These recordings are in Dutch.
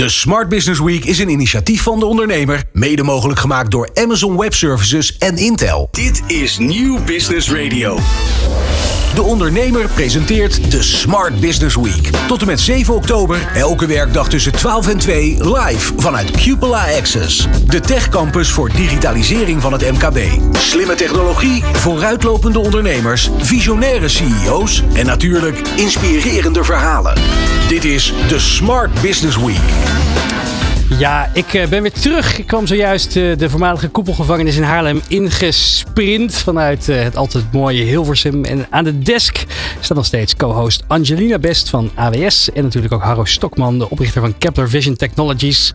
De Smart Business Week is een initiatief van de ondernemer, mede mogelijk gemaakt door Amazon Web Services en Intel. Dit is Nieuw Business Radio. De ondernemer presenteert de Smart Business Week. Tot en met 7 oktober, elke werkdag tussen 12 en 2, live vanuit Cupola Access. De techcampus voor digitalisering van het MKB. Slimme technologie, vooruitlopende ondernemers, visionaire CEO's en natuurlijk inspirerende verhalen. Dit is de Smart Business Week. Ja, ik eh, ben weer terug. Ik kwam zojuist eh, de voormalige koepelgevangenis in Haarlem ingesprint vanuit eh, het altijd mooie Hilversum. En aan de desk staat nog steeds co-host Angelina Best van AWS en natuurlijk ook Harro Stokman, de oprichter van Kepler Vision Technologies.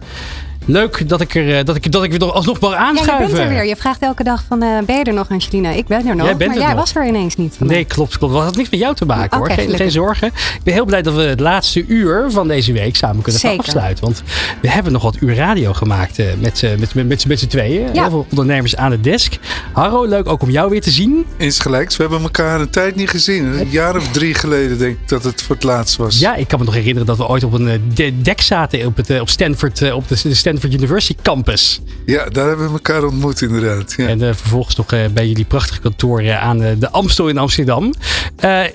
Leuk dat ik er, dat ik, dat ik weer alsnog mag aanschuiven. Ja, je bent er weer. Je vraagt elke dag van, uh, ben je er nog Angelina? Ik ben er nog. Jij bent maar er jij nog. was er ineens niet. Nee, klopt, klopt. Dat had niks met jou te maken Oké, hoor. Geen, geen zorgen. Ik ben heel blij dat we het laatste uur van deze week samen kunnen gaan afsluiten. Want we hebben nog wat uur radio gemaakt eh, met, eh, met, met, met, met z'n tweeën. Ja. Heel veel ondernemers aan de desk. Harro, leuk ook om jou weer te zien. Insgelijks, we hebben elkaar een tijd niet gezien. Een jaar of drie geleden denk ik dat het voor het laatst was. Ja, ik kan me nog herinneren dat we ooit op een eh, de- dek zaten op, het, eh, op Stanford, eh, op de, de Stanford University campus. Ja, daar hebben we elkaar ontmoet inderdaad. Ja. En eh, vervolgens nog eh, bij jullie prachtige kantoor eh, aan de Amstel in Amsterdam.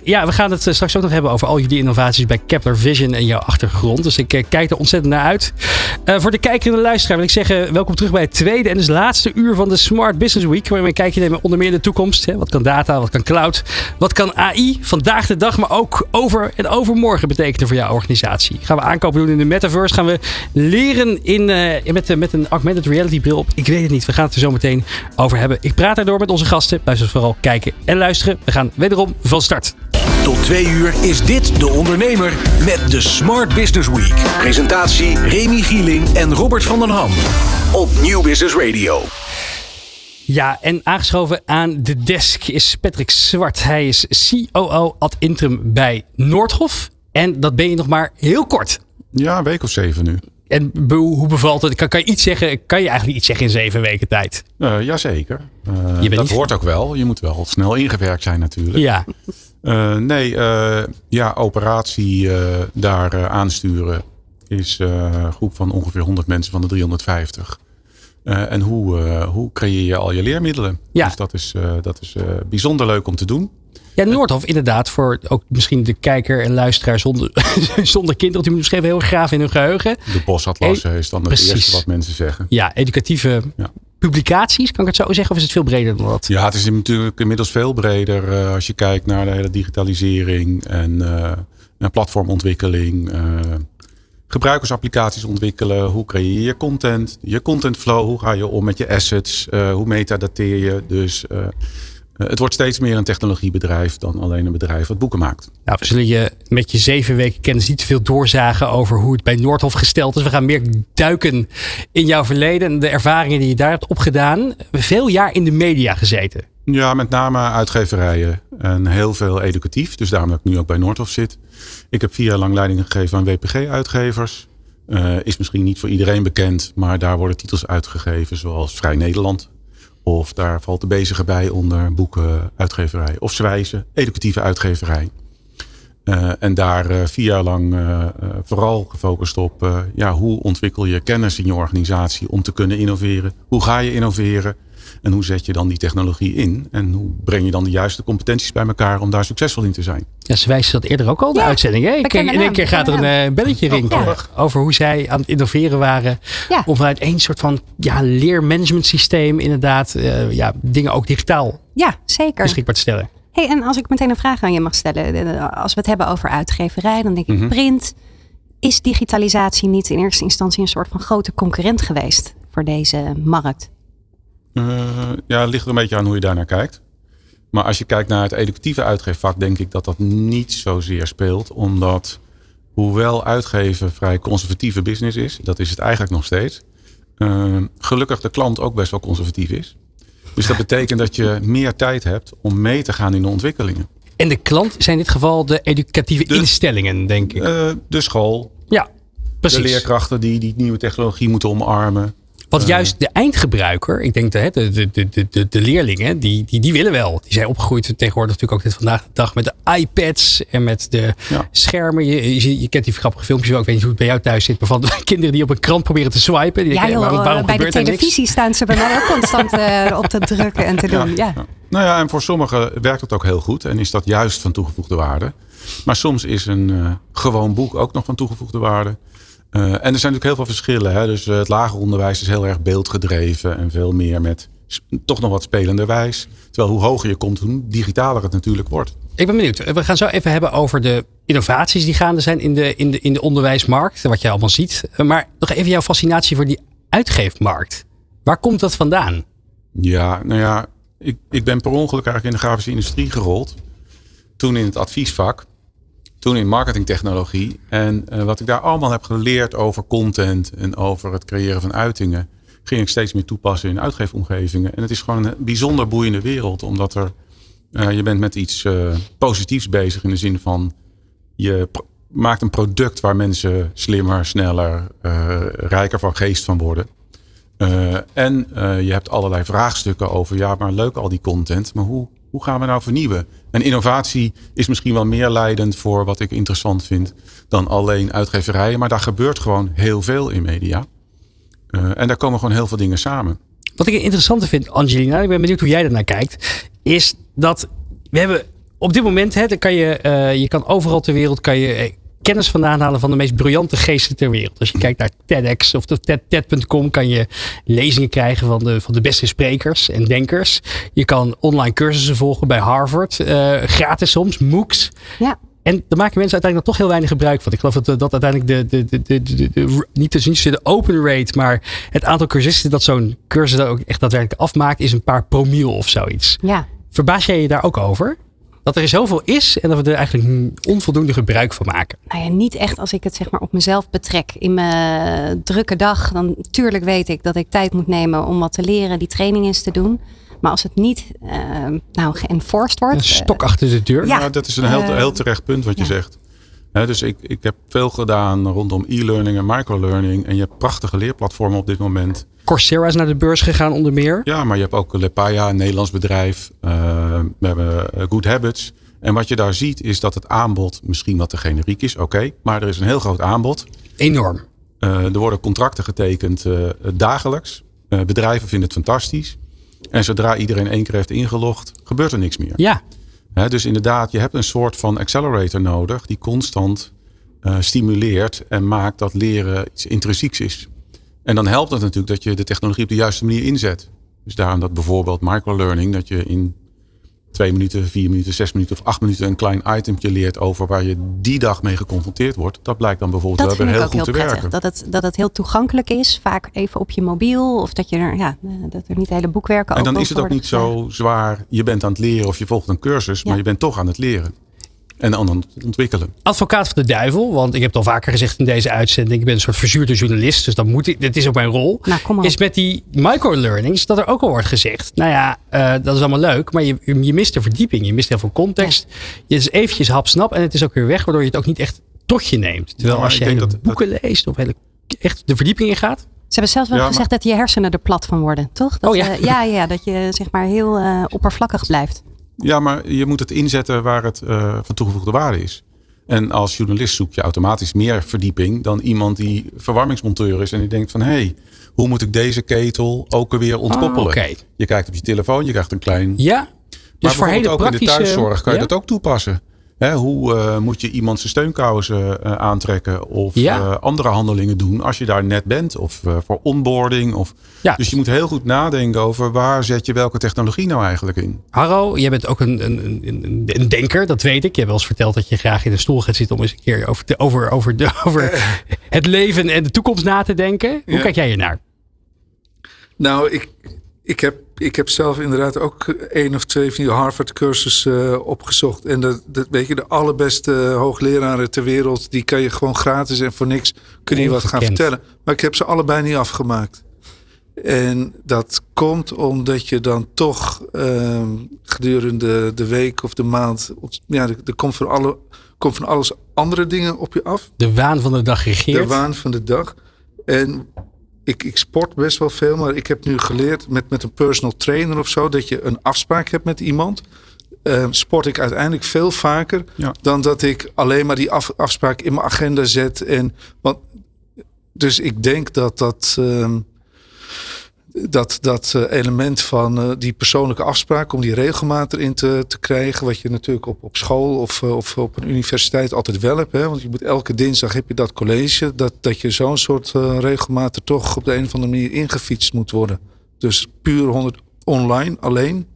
Ja, we gaan het straks ook nog hebben over al jullie innovaties bij Kepler Vision en jouw achtergrond. Dus ik kijk er ontzettend naar uit. Voor de kijker en de luisteraar wil ik zeggen, welkom terug bij het tweede en dus laatste uur van de Smart Business Week. Waarin we een kijkje nemen onder meer in de toekomst. Hè. Wat kan data, wat kan cloud, wat kan AI vandaag de dag, maar ook over en overmorgen betekenen voor jouw organisatie. Gaan we aankopen doen in de metaverse? Gaan we leren in, met, eh, met een augmented reality bril op? Ik weet het niet. We gaan het er zo meteen over hebben. Ik praat daardoor met onze gasten. Luister vooral kijken en luisteren. We gaan wederom van start. Tot twee uur is dit De Ondernemer met de Smart Business Week. Presentatie Remy Gieling en Robert van den Ham. Op Nieuw Business Radio. Ja, en aangeschoven aan de desk is Patrick Zwart. Hij is COO ad interim bij Noordhof. En dat ben je nog maar heel kort. Ja, een week of zeven nu. En hoe bevalt het? Kan, kan je iets zeggen? Kan je eigenlijk iets zeggen in zeven weken tijd? Eh jazeker. Eh, dat niet- hoort ook wel. Je moet wel snel ingewerkt zijn natuurlijk. Ja, Eh, nee, ja, operatie daar aansturen is een groep van ongeveer 100 mensen van de 350. Eh, en hoe, hoe creëer je al je leermiddelen? Ja. Dus dat is, dat is bijzonder leuk om te doen. Ja Noordhof inderdaad. Voor ook misschien de kijker en luisteraar zonder, zonder kinderen. Die moet misschien heel graag in hun geheugen. De bosatlas eh, is dan het eerste wat mensen zeggen. Ja, educatieve Ja. publicaties. Kan ik het zo zeggen? Of is het veel breder dan dat? Ja, het is natuurlijk inmiddels veel breder eh, als je kijkt naar de hele digitalisering en eh, naar platformontwikkeling. eh, gebruikersapplicaties ontwikkelen. Hoe creëer je content? Je content flow. Hoe ga je om met je assets? eh, hoe metadateer je? Dus het wordt steeds meer een technologiebedrijf dan alleen een bedrijf dat boeken maakt. Nou, we zullen je met je zeven weken kennis niet te veel doorzagen over hoe het bij Noordhof gesteld is. We gaan meer duiken in jouw verleden en de ervaringen die je daar hebt opgedaan. Veel jaar in de media gezeten. Ja, met name uitgeverijen en heel veel educatief. Dus daarom dat ik nu ook bij Noordhof zit. Ik heb vier jaar lang leiding gegeven aan WPG-uitgevers. Eh, is misschien niet voor iedereen bekend, maar daar worden titels uitgegeven zoals Vrij Nederland. Of daar valt de bezige bij onder boeken, uitgeverij. Of Zwijzen, educatieve uitgeverij. Eh, en daar eh, vier jaar lang eh, vooral gefocust op ja, hoe ontwikkel je kennis in je organisatie om te kunnen innoveren. Hoe ga je innoveren? En hoe zet je dan die technologie in? En hoe breng je dan de juiste competenties bij elkaar om daar succesvol in te zijn? Ja, ze wijzen dat eerder ook al, de Ja, uitzending. Hè? Ik, bekende in één keer gaat er een eh, belletje rinkelen over hoe zij aan het innoveren waren. Ja. Om vanuit één soort van ja, leermanagement systeem inderdaad eh, ja, dingen ook digitaal Ja, zeker. beschikbaar te stellen. Hey, en als ik meteen een vraag aan je mag stellen. eh, Als we het hebben over uitgeverij, dan denk ik Mhm. print. Is digitalisatie niet in eerste instantie een soort van grote concurrent geweest voor deze markt? Eh, ja, het ligt er een beetje aan hoe je daarnaar kijkt. Maar als je kijkt naar het educatieve uitgeefvak, denk ik dat dat niet zozeer speelt. Omdat, hoewel uitgeven vrij conservatieve business is, dat is het eigenlijk nog steeds. eh, gelukkig de klant ook best wel conservatief is. Dus dat betekent dat je meer tijd hebt om mee te gaan in de ontwikkelingen. En de klant zijn in dit geval de educatieve De- instellingen, denk ik. Eh, de school, ja, de precies. leerkrachten die die nieuwe technologie moeten omarmen. Want juist de eindgebruiker, ik denk de, de, de, de, de, leerlingen, die, die, die willen wel. Die zijn opgegroeid tegenwoordig natuurlijk ook dit vandaag de dag met de iPads en met de Ja. schermen. Je, je, je kent die grappige filmpjes wel. Ik weet niet hoe het bij jou thuis zit. Maar van kinderen die op een krant proberen te swipen. Die Ja, denken, joh, waarom, waarom bij de televisie staan ze bij mij ook constant eh, op te drukken en te doen. Ja. Ja. Nou ja, en voor sommigen werkt het ook heel goed. En is dat juist van toegevoegde waarde. Maar soms is een eh, gewoon boek ook nog van toegevoegde waarde. Eh, en er zijn natuurlijk heel veel verschillen. Hè? Dus eh, het lager onderwijs is heel erg beeldgedreven. En veel meer met toch nog wat spelenderwijs. Terwijl hoe hoger je komt, hoe digitaler het natuurlijk wordt. Ik ben benieuwd. We gaan zo even hebben over de innovaties die gaande zijn in de, in de, in de onderwijsmarkt. Wat je allemaal ziet. Eh, Maar nog even jouw fascinatie voor die uitgeefmarkt. Waar komt dat vandaan? Ja, nou ja, ik, ik ben per ongeluk eigenlijk in de grafische industrie gerold. Toen in het adviesvak. Toen in marketingtechnologie. En eh, wat ik daar allemaal heb geleerd over content en over het creëren van uitingen. Ging ik steeds meer toepassen in uitgeefomgevingen. En het is gewoon een bijzonder boeiende wereld. Omdat er, eh, je bent met iets eh, positiefs bezig in de zin van je maakt een product waar mensen slimmer, sneller, rijker van geest van worden. En je hebt allerlei vraagstukken over, ja, maar leuk al die content, maar hoe, hoe gaan we nou vernieuwen? En innovatie is misschien wel meer leidend voor wat ik interessant vind dan alleen uitgeverijen, maar daar gebeurt gewoon heel veel in media. Eh, en daar komen gewoon heel veel dingen samen. Wat ik interessant vind, Angelina, ik ben benieuwd hoe jij ernaar kijkt, is dat we hebben op dit moment, hè, kan je, eh, je kan overal ter wereld kan je eh, kennis vandaan halen van de meest briljante geesten ter wereld. Als je kijkt naar TEDx of TED.com kan je lezingen krijgen van de, van de beste sprekers en denkers. Je kan online cursussen volgen bij Harvard, eh, gratis soms, MOOCs. Ja. En daar maken mensen uiteindelijk nog toch heel weinig gebruik van. Ik geloof dat, eh, dat uiteindelijk de, de, de, de, de, niet de open rate, maar het aantal cursisten dat zo'n cursus dan ook echt daadwerkelijk afmaakt, is een paar promiel of zoiets. ja. Verbaas jij je daar ook over? Dat er zoveel is en dat we er eigenlijk onvoldoende gebruik van maken. Nou ja, niet echt als ik het zeg maar op mezelf betrek. In mijn drukke dag, dan tuurlijk weet ik dat ik tijd moet nemen om wat te leren, die training eens te doen. Maar als het niet eh, nou, geënforced wordt. Een stok achter de deur. Ja. Nou, dat is een heel, Eh, heel terecht punt wat je ja. zegt. Dus ik, ik heb veel gedaan rondom e-learning en microlearning. En je hebt prachtige leerplatformen op dit moment. Coursera is naar de beurs gegaan onder meer. Ja, maar je hebt ook Lepaya, een Nederlands bedrijf. Uh, we hebben uh, Good Habits. En wat je daar ziet is dat het aanbod misschien wat te generiek is. Oké, okay, maar er is een heel groot aanbod. Enorm. Uh, er worden contracten getekend uh, dagelijks. Bedrijven vinden het fantastisch. En zodra iedereen één keer heeft ingelogd, gebeurt er niks meer. Ja. Dus inderdaad, je hebt een soort van accelerator nodig die constant uh, stimuleert en maakt dat leren iets intrinsieks is. En dan helpt het natuurlijk dat je de technologie op de juiste manier inzet. Dus daarom dat bijvoorbeeld microlearning, dat je in twee minuten, vier minuten, zes minuten of acht minuten een klein itemje leert over waar je die dag mee geconfronteerd wordt. Dat blijkt dan bijvoorbeeld dat wel weer heel goed heel te prettig, werken. Dat het, dat het heel toegankelijk is, vaak even op je mobiel. Of dat, je er, ja, dat er niet hele boekwerken En dan is het ook niet zo zwaar, je bent aan het leren of je volgt een cursus, Ja. maar je bent toch aan het leren. En aan het ontwikkelen. Advocaat van de duivel, want ik heb het al vaker gezegd in deze uitzending. Ik ben een soort verzuurde journalist, dus dat moet ik. Dit is ook mijn rol. Nou, kom op. Is met die microlearnings dat er ook al wordt gezegd. Nou ja, uh, dat is allemaal leuk, maar je, je mist de verdieping. Je mist heel veel context. Ja. Je is eventjes hapsnap en het is ook weer weg, waardoor je het ook niet echt tot je neemt. Terwijl als je hele dat- boeken leest of hele, echt de verdieping ingaat. Ze hebben zelfs wel Ja, maar- gezegd dat je hersenen er plat van worden, toch? Dat, Oh ja. eh, ja, ja, dat je zeg maar heel uh, oppervlakkig blijft. Ja, maar je moet het inzetten waar het uh, van toegevoegde waarde is. En als journalist zoek je automatisch meer verdieping dan iemand die verwarmingsmonteur is en die denkt van hé, hey, hoe moet ik deze ketel ook weer ontkoppelen? Oké. Je kijkt op je telefoon, je krijgt een klein. Ja, dus maar voor hele ook in de praktische... thuiszorg kan je dat ook toepassen. Hè, hoe uh, moet je iemand zijn steunkousen uh, aantrekken of Ja. uh, andere handelingen doen als je daar net bent of uh, voor onboarding. Of... Ja. Dus je moet heel goed nadenken over waar zet je welke technologie nou eigenlijk in. Harro, jij bent ook een, een, een, een denker, dat weet ik. Je hebt wel eens verteld dat je graag in een stoel gaat zitten om eens een keer over, de, over, over, de, over het leven en de toekomst na te denken. Hoe Ja. kijk jij hier naar? Nou, ik, ik, heb, ik heb zelf inderdaad ook één of twee van die Harvard-cursussen uh, opgezocht. En dat, dat, weet je, de allerbeste hoogleraren ter wereld, die kan je gewoon gratis en voor niks kun je wat gaan vertellen. Maar ik heb ze allebei niet afgemaakt. En dat komt omdat je dan toch uh, gedurende de week of de maand, ja, er, er komt, van alle, komt van alles andere dingen op je af De waan van de dag regeert. de waan van de dag. En ik, ik sport best wel veel, maar ik heb nu geleerd met, met een personal trainer of zo, dat je een afspraak hebt met iemand. Ehm, sport ik uiteindelijk veel vaker Ja. dan dat ik alleen maar die af, afspraak in mijn agenda zet. En, want, dus ik denk dat dat, ehm, dat, dat eh, element van eh, die persoonlijke afspraak, om die regelmaat erin te, te krijgen, wat je natuurlijk op, op school of, eh, of op een universiteit altijd wel hebt. Hè? Want je moet elke dinsdag heb je dat college, dat, dat je zo'n soort eh, regelmaat er toch op de een of andere manier ingefietst moet worden. Dus puur 100 online alleen.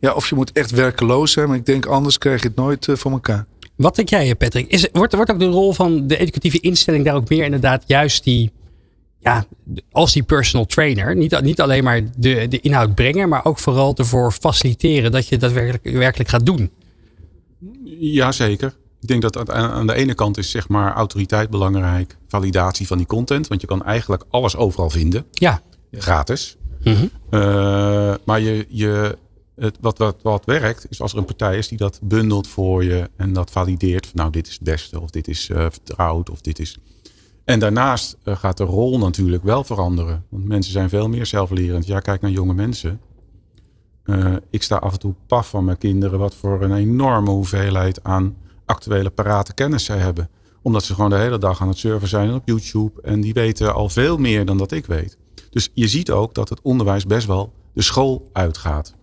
Ja, of je moet echt werkeloos zijn, maar ik denk anders krijg je het nooit eh, voor elkaar. Wat denk jij, Patrick? Is, wordt, wordt ook de rol van de educatieve instelling daar ook meer inderdaad juist die, ja, als die personal trainer, niet, niet alleen maar de, de inhoud brengen, maar ook vooral ervoor faciliteren dat je dat werkelijk, werkelijk gaat doen? Jazeker. Ik denk dat aan- de ene kant is zeg maar autoriteit belangrijk. Validatie van die content. Want je kan eigenlijk alles overal vinden. Ja. Gratis. Mhm. Eh, maar je, je, het, wat, wat, wat werkt is als er een partij is die dat bundelt voor je. En dat valideert. Van, nou dit is het beste. Of dit is eh, vertrouwd. Of dit is... En daarnaast eh, gaat de rol natuurlijk wel veranderen. Want mensen zijn veel meer zelflerend. Ja, kijk naar jonge mensen. Eh, ik sta af en toe paf van mijn kinderen wat voor een enorme hoeveelheid aan actuele parate kennis zij hebben. Omdat ze gewoon de hele dag aan het surfen zijn op YouTube. En die weten al veel meer dan dat ik weet. Dus je ziet ook dat het onderwijs best wel de school uitgaat.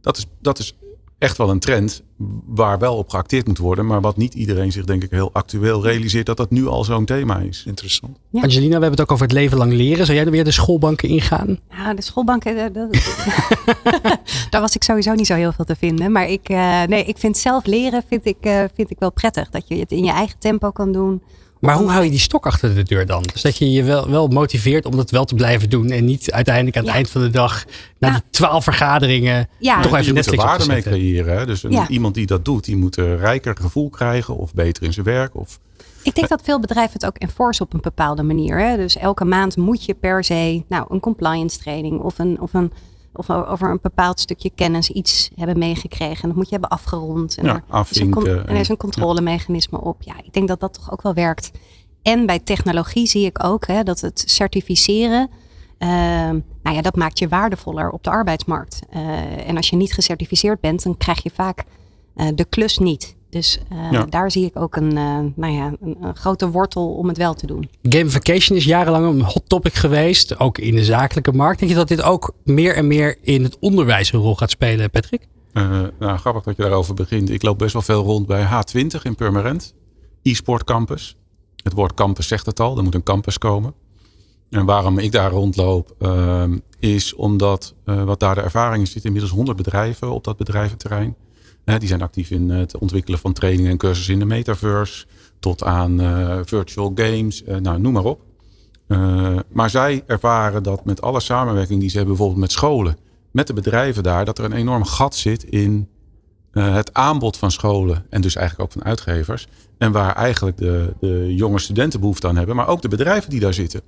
Dat is, dat is echt wel een trend waar wel op geacteerd moet worden. Maar wat niet iedereen zich denk ik heel actueel realiseert dat dat nu al zo'n thema is. Interessant. Ja. Angelina, we hebben het ook over het leven lang leren. Zou jij er weer de schoolbanken ingaan? Nou, de schoolbanken, dat- daar was ik sowieso niet zo heel veel te vinden. Maar ik, eh, nee, ik vind zelf leren vind ik, eh, vind ik wel prettig. Dat je het in je eigen tempo kan doen. Maar hoe hou je die stok achter de deur dan? Dus dat je je wel, wel motiveert om dat wel te blijven doen. En niet uiteindelijk aan het Ja. eind van de dag, na Ja. die twaalf vergaderingen, Ja, toch je even moet er Netflix op waarde mee creëren. Hè? Dus een- Ja. iemand die dat doet, die moet een rijker gevoel krijgen. Of beter in zijn werk. Of Ik denk dat veel bedrijven het ook enforcen op een bepaalde manier. Hè? Dus elke maand moet je per se nou, een compliance training of, een, of, een, of over een bepaald stukje kennis iets hebben meegekregen. En dat moet je hebben afgerond. En Ja, er is een, en er is een controlemechanisme op. Ja, ik denk dat dat toch ook wel werkt. En bij technologie zie ik ook hè, dat het certificeren. ehm, nou ja, dat maakt je waardevoller op de arbeidsmarkt. Eh, en als je niet gecertificeerd bent, dan krijg je vaak eh, de klus niet. Dus eh, Ja. daar zie ik ook een, eh, nou ja, een, een grote wortel om het wel te doen. Gamification is jarenlang een hot topic geweest, ook in de zakelijke markt. Denk je dat dit ook meer en meer in het onderwijs een rol gaat spelen, Patrick? Eh, nou, grappig dat je daarover begint. Ik loop best wel veel rond bij H20 in Purmerend. E-sport campus. Het woord campus zegt het al. Er moet een campus komen. En waarom ik daar rondloop, ehm, is omdat eh, wat daar de ervaring is, zitten inmiddels 100 bedrijven op dat bedrijventerrein. Eh, die zijn actief in het ontwikkelen van trainingen en cursussen in de metaverse. Tot aan eh, virtual games, eh, nou, noem maar op. Eh, maar zij ervaren dat met alle samenwerking die ze hebben, bijvoorbeeld met scholen, met de bedrijven daar, dat er een enorm gat zit in eh, het aanbod van scholen en dus eigenlijk ook van uitgevers. En waar eigenlijk de, de jonge studenten behoefte aan hebben, maar ook de bedrijven die daar zitten.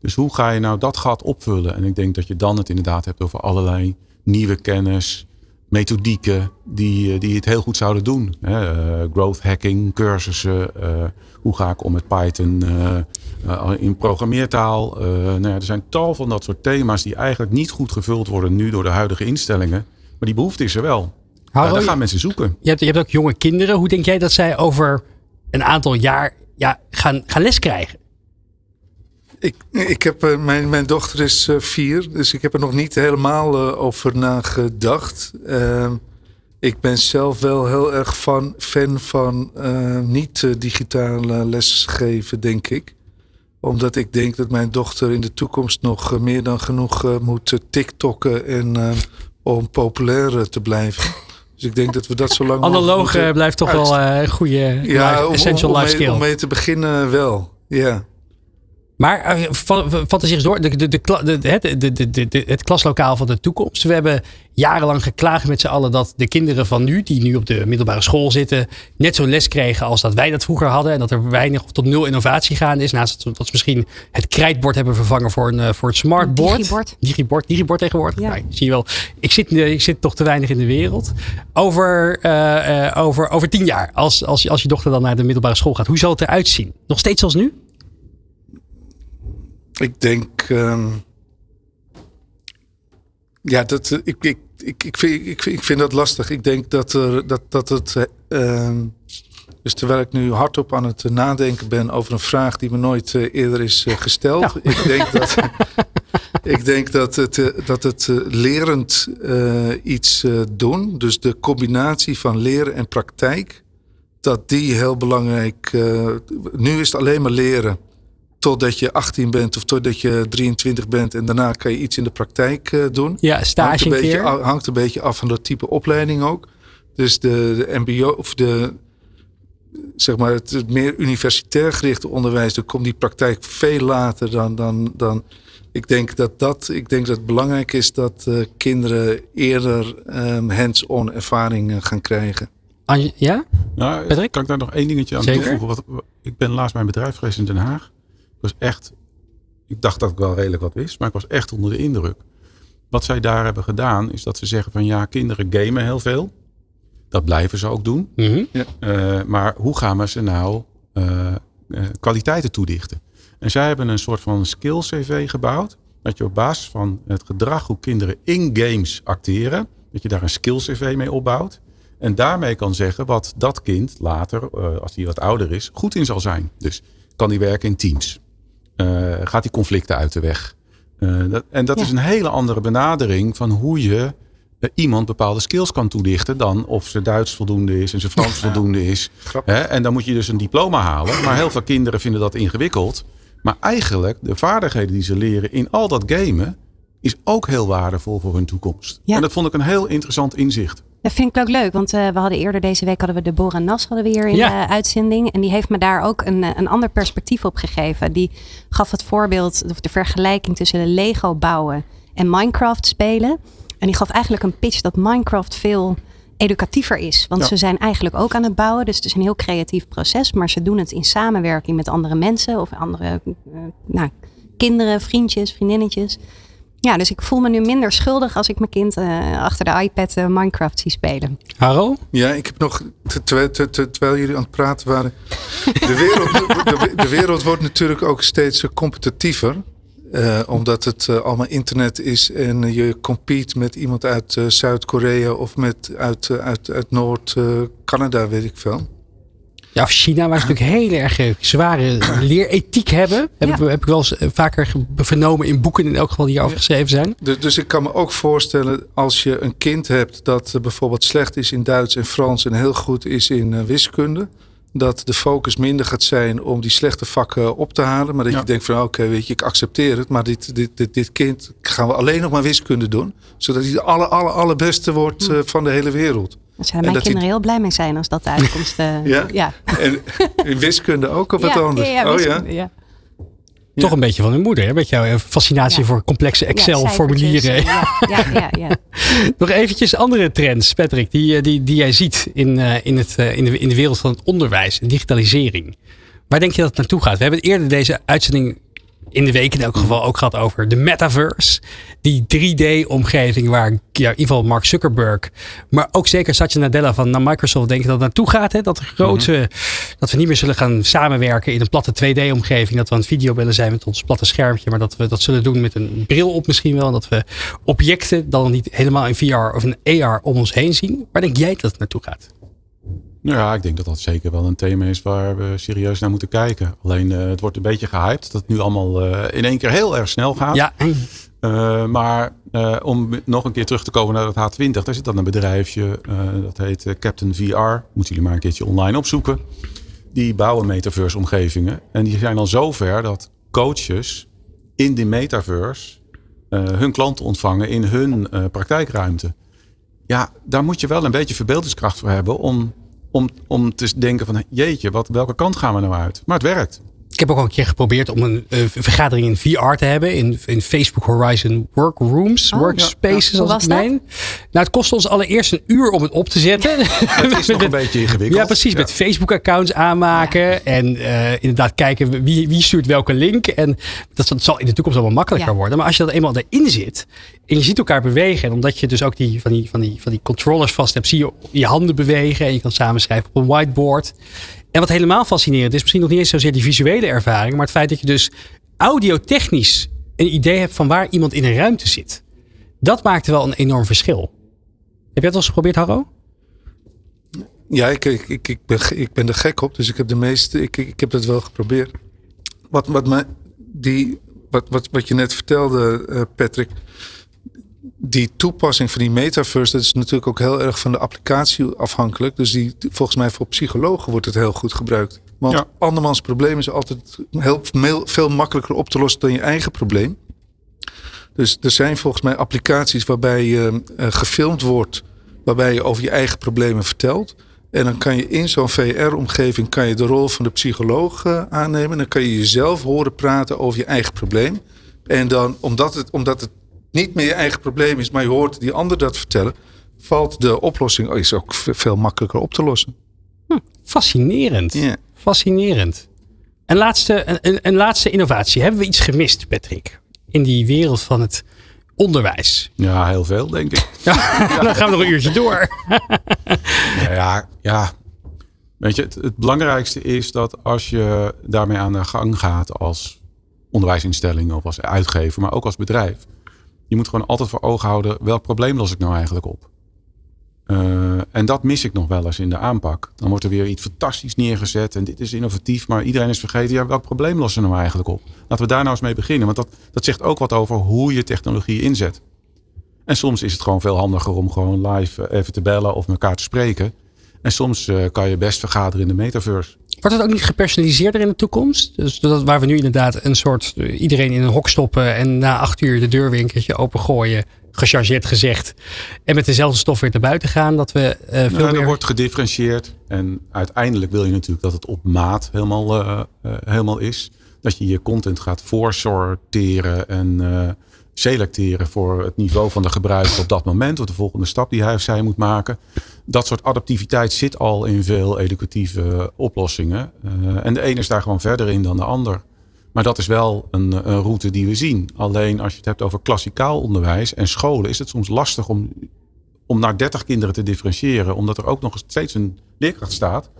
Dus hoe ga je nou dat gat opvullen? En ik denk dat je dan het inderdaad hebt over allerlei nieuwe kennis, methodieken die, eh, die het heel goed zouden doen. Hè, eh, growth hacking, cursussen. eh, hoe ga ik om met Python in programmeertaal? Nou ja, er zijn tal van dat soort thema's die eigenlijk niet goed gevuld worden nu door de huidige instellingen. Maar die behoefte is er wel. Harro, daar gaan mensen zoeken. je, hebt, je hebt ook jonge kinderen. Hoe denk jij dat zij over een aantal jaar ja, gaan, gaan les krijgen? Ik, ik heb, eh, mijn, mijn dochter is eh, vier, dus ik heb er nog niet helemaal eh, over nagedacht. Ehm, ik ben zelf wel heel erg van, fan van eh, niet eh, digitale lesgeven, denk ik. Omdat ik denk dat mijn dochter in de toekomst nog meer dan genoeg moet tiktokken en, om populair te blijven. Dus ik denk dat we dat zo lang Analoog blijft toch uit- wel een goede ja, life- om, essential om, om life mee, skill. om mee te beginnen wel. Ja. Maar uh, fantasie eens door. De, de, de, het, klaslokaal van de toekomst. We hebben jarenlang geklaagd met z'n allen dat de kinderen van nu, die nu op de middelbare school zitten, net zo'n les kregen als dat wij dat vroeger hadden. En dat er weinig of tot nul innovatie gaande is. Naast dat ze misschien het krijtbord hebben vervangen voor een, eh, voor het smartboard. Digibord. Digibord, digibord tegenwoordig. Ja. Nou, zie je wel, ik zit, eh, ik zit toch te weinig in de wereld. Over, eh, eh, over, over tien jaar, als, als, als je dochter dan naar de middelbare school gaat, hoe zal het eruit zien? Nog steeds als nu? Ik denk. ehm, ja, dat, eh, ik, ik, ik, ik, vind, ik, vind, ik vind dat lastig. Ik denk dat, er, dat, dat het. eh, ehm, dus terwijl ik nu hardop aan het nadenken ben over een vraag die me nooit eh, eerder is eh, gesteld. Ik denk dat, ik denk dat het, eh, dat het eh, lerend eh, iets eh, doen, dus de combinatie van leren en praktijk, dat die heel belangrijk. eh, nu is het alleen maar leren totdat je 18 bent of totdat je 23 bent en daarna kan je iets in de praktijk eh, doen. Ja, Hangt stage een, een beetje, keer. hangt een beetje af van dat type opleiding ook. Dus de, de MBO of de zeg maar het, het meer universitair gerichte onderwijs, dan komt die praktijk veel later dan. dan, dan ik denk dat dat, ik denk dat het belangrijk is dat eh, kinderen eerder ehm, hands-on ervaring eh, gaan krijgen. Ja? Nou, Patrick? kan ik daar nog één dingetje aan Zeker. toevoegen? Wat, ik ben laatst bij een bedrijf geweest in Den Haag. Ik was echt, ik dacht dat ik wel redelijk wat wist, maar ik was echt onder de indruk. Wat zij daar hebben gedaan, is dat ze zeggen van ja, kinderen gamen heel veel. Dat blijven ze ook doen. Mhm. Eh, maar hoe gaan we ze nou eh, eh, kwaliteiten toedichten? En zij hebben een soort van skill CV gebouwd. Dat je op basis van het gedrag hoe kinderen in games acteren, dat je daar een skill CV mee opbouwt. En daarmee kan zeggen wat dat kind later, eh, als hij wat ouder is, goed in zal zijn. Dus kan hij werken in teams? Eh, gaat hij conflicten uit de weg? Eh, dat, en dat Ja. is een hele andere benadering van hoe je eh, iemand bepaalde skills kan toedichten dan of ze Duits voldoende is en ze Frans voldoende is. En dan moet je dus een diploma halen. Maar heel veel kinderen vinden dat ingewikkeld. Maar eigenlijk, de vaardigheden die ze leren in al dat gamen, is ook heel waardevol voor hun toekomst. Ja. En dat vond ik een heel interessant inzicht. Dat vind ik ook leuk, want eh, we hadden eerder deze week hadden we Deborah Nas hadden we hier in Ja. de uitzending. En die heeft me daar ook een, eh, een ander perspectief op gegeven. Die gaf het voorbeeld, of de vergelijking tussen Lego bouwen en Minecraft spelen. En die gaf eigenlijk een pitch dat Minecraft veel educatiever is. Want Ja. ze zijn eigenlijk ook aan het bouwen. Dus het is een heel creatief proces. Maar ze doen het in samenwerking met andere mensen of andere eh, nou, kinderen, vriendjes, vriendinnetjes. Ja, dus ik voel me nu minder schuldig als ik mijn kind eh, achter de iPad eh, Minecraft zie spelen. Haro? Ja, ik heb nog, ter- terwijl, ter- ter- terwijl jullie aan het praten waren. De wereld, de, de wereld wordt natuurlijk ook steeds eh, competitiever. eh, omdat het allemaal internet is en je compete met iemand uit Zuid-Korea of met, uit, uit, uit Noord-Canada, weet ik veel. Ja, of China, waar ze natuurlijk heel erg zware leerethiek hebben. Heb, Ja. ik, heb ik wel eens eh, vaker vernomen in boeken in elk geval die hierover geschreven zijn. Dus, dus ik kan me ook voorstellen als je een kind hebt dat eh, bijvoorbeeld slecht is in Duits en Frans en heel goed is in eh, wiskunde. Dat de focus minder gaat zijn om die slechte vakken op te halen. Maar dat Ja. je denkt van oké, weet je, ik accepteer het. Maar dit, dit, dit, dit kind gaan we alleen nog maar wiskunde doen. Zodat hij de aller, aller, allerbeste wordt eh, van de hele wereld. Daar zouden En mijn die- kinderen heel blij mee zijn als dat de uitkomst eh Ja? ja. En in wiskunde ook of wat Ja, anders? Ja, ja, oh ja? Toch een beetje van hun moeder. Hè? Met jouw eh, fascinatie voor complexe Excel-formulieren. cijfertjes, Ja, ja, ja, ja. Nog eventjes andere trends, Patrick, die, eh, die, die jij ziet in, eh, in, het, eh, in, de, in de wereld van het onderwijs en digitalisering. Waar denk je dat het naartoe gaat? We hebben eerder deze uitzending in de week in elk geval ook gehad over de metaverse. Die 3D-omgeving waar ja, in ieder geval Mark Zuckerberg, maar ook zeker Satya Nadella van Microsoft denken dat het naartoe gaat. Hè? Dat, grote, dat we niet meer zullen gaan samenwerken in een platte 2D-omgeving. Dat we aan het videobellen zijn met ons platte schermpje. Maar dat we dat zullen doen met een bril op misschien wel. En dat we objecten dan niet helemaal in VR of in AR om ons heen zien. Waar denk jij dat het naartoe gaat? Nou ja, ik denk dat dat zeker wel een thema is waar we serieus naar moeten kijken. Alleen eh, het wordt een beetje gehyped dat het nu allemaal eh, in één keer heel erg snel gaat. Ja, Eh, maar om nog een keer terug te komen naar het H20, daar zit dan een bedrijfje, dat heet Captain VR. Moeten jullie maar een keertje online opzoeken. Die bouwen metaverse omgevingen. En die zijn al zover dat coaches in die metaverse hun klanten ontvangen in hun praktijkruimte. Ja, daar moet je wel een beetje verbeeldingskracht voor hebben om, om, om te denken van jeetje, wat, welke kant gaan we nou uit? Maar het werkt. Ik heb ook al een keer geprobeerd om een vergadering in VR te hebben. In, in Facebook Horizon Workrooms, Oh, Workspaces ja. als dat? meen. Nou, het kostte ons allereerst een uur om het op te zetten. Het is nog een beetje ingewikkeld. Ja, precies. Met Facebook-accounts aanmaken. En eh, inderdaad kijken wie, wie stuurt welke link. En dat, zal- zal in de toekomst allemaal makkelijker Ja. worden. Maar als je dat eenmaal erin zit. En je ziet elkaar bewegen. En omdat je dus ook die, van, die, van, die, van die controllers vast hebt. Zie je je handen bewegen. En je kan samenschrijven op een whiteboard. En wat helemaal fascinerend is. Misschien nog niet eens zozeer die visuele ervaring. Maar het feit dat je dus audiotechnisch een idee hebt van waar iemand in een ruimte zit. Dat maakte wel een enorm verschil. Heb je dat al eens geprobeerd, Harro? Ja, ik, ik, ik, ben, ik ben er gek op, dus ik heb de meeste, ik, ik, heb dat wel geprobeerd. Wat, wat, me, die, wat, wat, wat je net vertelde, uh, Patrick, die toepassing van die metaverse, dat is natuurlijk ook heel erg van de applicatie afhankelijk. Dus die, volgens mij voor psychologen wordt het heel goed gebruikt. Want ja. andermans probleem is altijd heel, veel makkelijker op te lossen dan je eigen probleem. Dus er zijn volgens mij applicaties waarbij je uh, gefilmd wordt, waarbij je over je eigen problemen vertelt. En dan kan je in zo'n VR-omgeving kan je de rol van de psycholoog uh, aannemen. Dan kan je jezelf horen praten over je eigen probleem. En dan, omdat het, omdat het niet meer je eigen probleem is, maar je hoort die ander dat vertellen, valt de oplossing is ook veel makkelijker op te lossen. Hm, fascinerend. Yeah. Fascinerend. Een laatste, een, een laatste innovatie. Hebben we iets gemist, Patrick? In die wereld van het onderwijs? Ja, heel veel, denk ik. Ja, dan gaan we nog een uurtje door. ja, ja. Weet je, het, het, belangrijkste is dat als je daarmee aan de gang gaat als onderwijsinstelling of als uitgever, maar ook als bedrijf. Je moet gewoon altijd voor ogen houden welk probleem los ik nou eigenlijk op. Uh, en dat mis ik nog wel eens in de aanpak. Dan wordt er weer iets fantastisch neergezet en dit is innovatief, maar iedereen is vergeten, ja, welk probleem lossen we nou eigenlijk op? Laten we daar nou eens mee beginnen, want dat, dat zegt ook wat over hoe je technologie inzet. En soms is het gewoon veel handiger om gewoon live even te bellen of elkaar te spreken. En soms uh, kan je best vergaderen in de metaverse. Wordt het ook niet gepersonaliseerder in de toekomst? Dus dat, waar we nu inderdaad een soort iedereen in een hok stoppen en na acht uur de deur weer een keertje opengooien gechargeerd gezegd. En met dezelfde stof weer naar buiten gaan. Dat we uh, veel nou, meer... Er wordt gedifferentieerd. En uiteindelijk wil je natuurlijk dat het op maat helemaal, uh, uh, helemaal is. Dat je je content gaat voorsorteren en selecteren voor het niveau van de gebruiker op dat moment. Of de volgende stap die hij of zij moet maken. Dat soort adaptiviteit zit al in veel educatieve oplossingen. en de ene is daar gewoon verder in dan de ander. Maar dat is wel een, een, route die we zien. Alleen als je het hebt over klassikaal onderwijs en scholen, is het soms lastig om, om naar 30 kinderen te differentiëren. Omdat er ook nog steeds een leerkracht staat.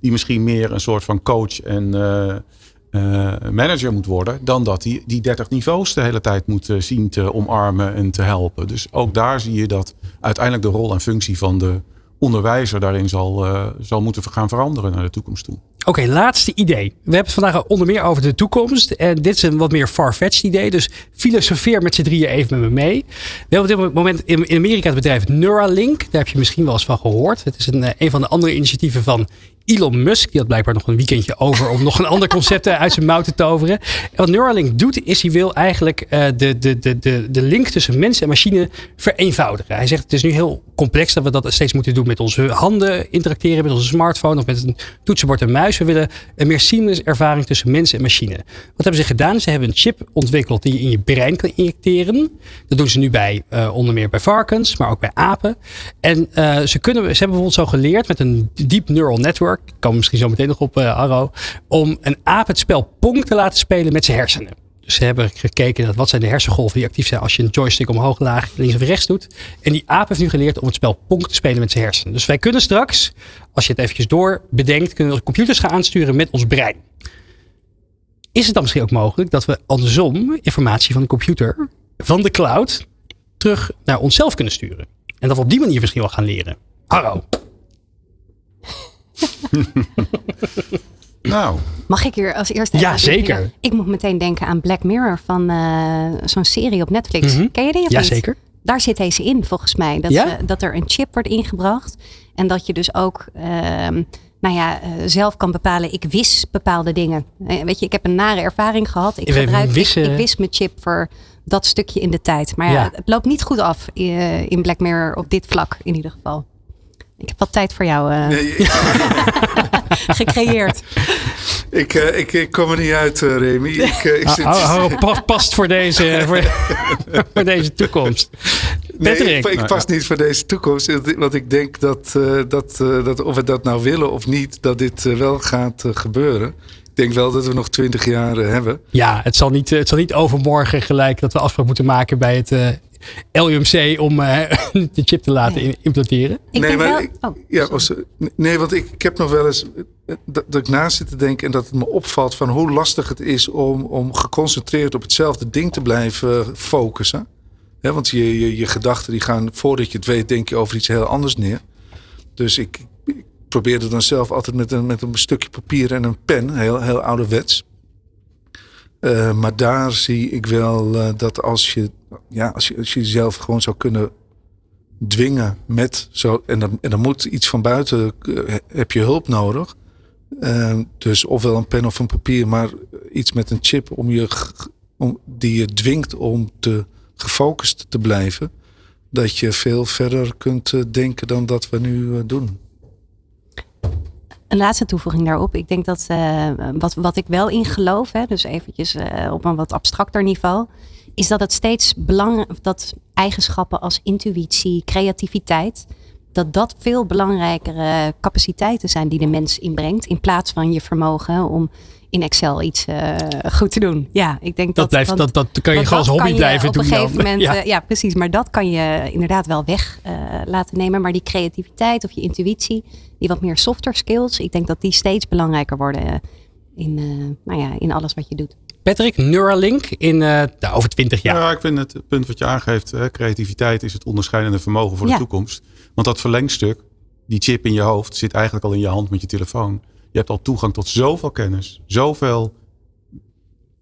Die misschien meer een soort van coach en uh, manager moet worden. Dan dat hij die 30 niveaus de hele tijd moet zien te omarmen en te helpen. Dus ook daar zie je dat uiteindelijk de rol en functie van de onderwijzer daarin zal, zal moeten gaan veranderen naar de toekomst toe. Oké, laatste idee. We hebben het vandaag onder meer over de toekomst. En dit is een wat meer far-fetched idee. Dus filosofeer met z'n drieën even met me mee. We hebben op dit moment in Amerika het bedrijf Neuralink. Daar heb je misschien wel eens van gehoord. Het is een, een van de andere initiatieven van Elon Musk. Die had blijkbaar nog een weekendje over om nog een ander concept uit zijn mouw te toveren. En wat Neuralink doet, is hij wil eigenlijk uh, de, de, de, de, de link tussen mens en machine vereenvoudigen. Hij zegt het is nu heel complex dat we dat steeds moeten doen met onze handen interacteren, met onze smartphone of met een toetsenbord en muis. We willen een meer seamless ervaring tussen mens en machine. Wat hebben ze gedaan? Ze hebben een chip ontwikkeld die je in je brein kan injecteren. Dat doen ze nu bij uh, onder meer bij varkens, maar ook bij apen. En uh, ze, kunnen, ze hebben bijvoorbeeld zo geleerd met een deep neural network ik kom misschien zo meteen nog op uh, Arro, om een aap het spel Pong te laten spelen met zijn hersenen. Dus ze hebben gekeken naar wat zijn de hersengolven die actief zijn als je een joystick omhoog, laag, links of rechts doet. En die aap heeft nu geleerd om het spel Pong te spelen met zijn hersenen. Dus wij kunnen straks, als je het eventjes door bedenkt, kunnen we computers gaan aansturen met ons brein. Is het dan misschien ook mogelijk dat we andersom informatie van de computer, van de cloud, terug naar onszelf kunnen sturen? En dat we op die manier misschien wel gaan leren. Harro. nou. Mag ik hier als eerste? Ja, zeker. Ik moet meteen denken aan Black Mirror van uh, zo'n serie op Netflix. Mm -hmm. Ken je die? Ja, zeker. Daar zit deze in, volgens mij. Dat, ja? uh, dat er een chip wordt ingebracht. En dat je dus ook uh, nou ja, uh, zelf kan bepalen. Ik wist bepaalde dingen. Weet je, ik heb een nare ervaring gehad. Ik, gebruik, ik, ik wist mijn chip voor dat stukje in de tijd. Maar ja, ja. het loopt niet goed af in Black Mirror op dit vlak in ieder geval. Ik heb wat tijd voor jou uh, nee, gecreëerd. Ik, uh, ik, ik, kom er niet uit, uh, Remy. Ik, ik zit... hou, past voor deze, voor, voor, deze toekomst. Nee, ik, ik, pas niet voor deze toekomst. Want ik denk dat, dat, dat of we dat nou willen of niet, dat dit wel gaat gebeuren. Ik denk wel dat we nog twintig jaar hebben. Ja, het zal, niet, het zal niet overmorgen gelijk dat we afspraak moeten maken bij het LUMC om uh, de chip te laten Nee. implanteren. Ik nee, denk maar wel... ik- oh, Ja, was, nee, want ik, ik heb nog wel eens eh, dat, dat ik naast zit te denken en dat het me opvalt van hoe lastig het is om, om geconcentreerd op hetzelfde ding te blijven focussen. Hè, want je, je, je gedachten die gaan, voordat je het weet, denk je over iets heel anders neer. Dus ik, ik probeerde dan zelf altijd met een, met een stukje papier en een pen, heel, heel ouderwets. Eh, maar daar zie ik wel eh, dat als je, ja, als je, als je jezelf gewoon zou kunnen dwingen met zo. En dan, en dan moet iets van buiten, eh, heb je hulp nodig. Dus ofwel een pen of een papier, maar iets met een chip om je, om, die je dwingt om te gefocust te blijven. Dat je veel verder kunt denken dan dat we nu doen. Een laatste toevoeging daarop. Ik denk dat eh, wat, wat ik wel in geloof, hè, dus eventjes eh, op een wat abstracter niveau, is dat het steeds belangrijk dat eigenschappen als intuïtie, creativiteit, dat dat veel belangrijkere capaciteiten zijn die de mens inbrengt, in plaats van je vermogen om in Excel iets eh, goed te doen. Ja, ik denk dat Dat, blijft, want- dat, dat kan je gewoon als hobby kan je blijven op doen. een gegeven dan. moment, Ja. ja. ja, precies. Maar dat kan je inderdaad wel weg eh, laten nemen. Maar die creativiteit of je intuïtie, die wat meer softer skills, ik denk dat die steeds belangrijker worden eh, in, eh, nou ja, in alles wat je doet. Patrick, Neuralink in eh, nou, over 20 jaar. Ja, ik vind het punt wat je aangeeft, hè, creativiteit is het onderscheidende vermogen voor de toekomst. Want dat verlengstuk, die chip in je hoofd, zit eigenlijk al in je hand met je telefoon. Je hebt al toegang tot zoveel kennis, zoveel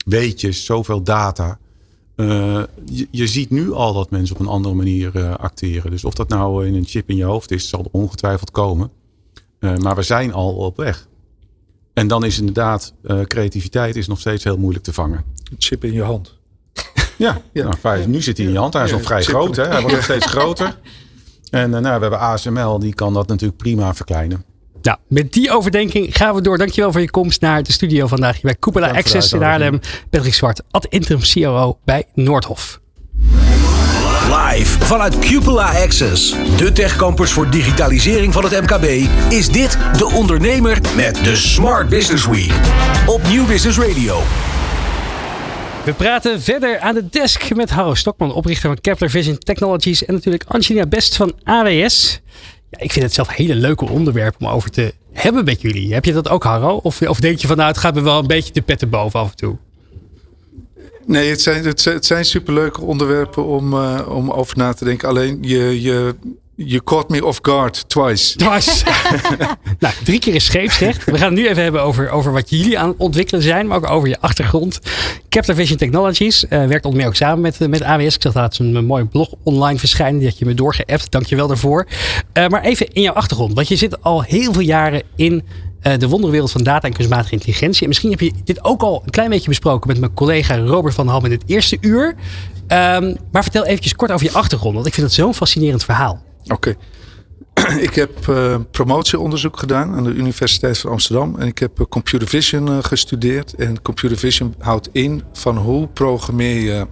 weetjes, zoveel data. Eh, je, je ziet nu al dat mensen op een andere manier eh, acteren. Dus of dat nou in een chip in je hoofd is, zal er ongetwijfeld komen. Eh, maar we zijn al op weg. En dan is inderdaad, creativiteit is nog steeds heel moeilijk te vangen. Een chip in je hand. Ja, Ja. Nou, nu zit hij in je hand. Hij is Ja, nog vrij groot. Hè? Hij wordt nog steeds groter. En nou, we hebben ASML, die kan dat natuurlijk prima verkleinen. Nou, met die overdenking gaan we door. Dankjewel voor je komst naar de studio vandaag hier bij Cupola Access in Haarlem. Patrick Zwart, ad interim COO bij Noordhof. Live vanuit Cupola Access, de techcampus voor digitalisering van het MKB, is dit De Ondernemer met de Smart Business Week. Op Nieuw Business Radio. We praten verder aan de desk met Harro Stokman, oprichter van Kepler Vision Technologies. En natuurlijk Angelina Best van AWS. Ik vind het zelf hele leuke onderwerpen om over te hebben met jullie. Heb je dat ook, Harro? Of, of denk je van nou, het gaat me wel een beetje de petten boven af en toe? Nee, het zijn, het zijn, het zijn superleuke onderwerpen om, eh, om over na te denken. Alleen je, je, je caught me off guard twice. Dwars. nou, drie keer is scheepsrecht. We gaan het nu even hebben over, over wat jullie aan het ontwikkelen zijn, maar ook over je achtergrond. Kepler Vision Technologies eh, werkt onder meer ook samen met, met AWS. Ik zag laatst een, een mooie blog online verschijnen. Die had je me doorgeappt. Dank je wel daarvoor. Eh, maar even in jouw achtergrond. Want je zit al heel veel jaren in eh, de wonderwereld van data en kunstmatige intelligentie. En misschien heb je dit ook al een klein beetje besproken met mijn collega Robert van Ham in het eerste uur. Ehm, maar vertel eventjes kort over je achtergrond. Want ik vind het zo'n fascinerend verhaal. Oké. ik heb eh, promotieonderzoek gedaan aan de Universiteit van Amsterdam. En ik heb eh, computer vision eh, gestudeerd. En computer vision houdt in van hoe programmeer je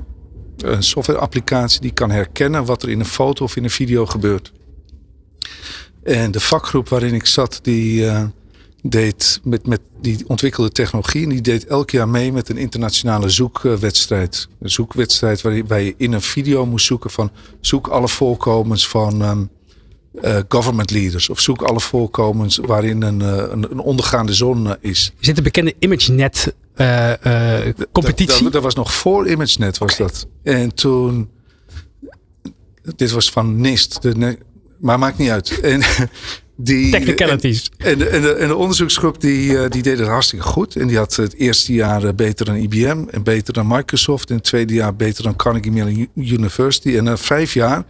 een softwareapplicatie die kan herkennen wat er in een foto of in een video gebeurt. En de vakgroep waarin ik zat, die deed met, met die ontwikkelde technologie. En die deed elk jaar mee met een internationale zoekwedstrijd. Een zoekwedstrijd waarbij je in een video moest zoeken van zoek alle voorkomens van ehm, eh, government leaders. Of zoek alle voorkomens waarin een, eh, een, een ondergaande zon eh, is. Je zit de bekende ImageNet competitie. Dat, was nog voor ImageNet was dat. En toen... Dit was van NIST. De, maar maakt niet uit. En die, Technicalities. En de, en de, en de onderzoeksgroep die, eh, die deed het hartstikke goed. En die had het eerste jaar eh, beter dan IBM en beter dan Microsoft. En het tweede jaar beter dan Carnegie Mellon University. En na vijf jaar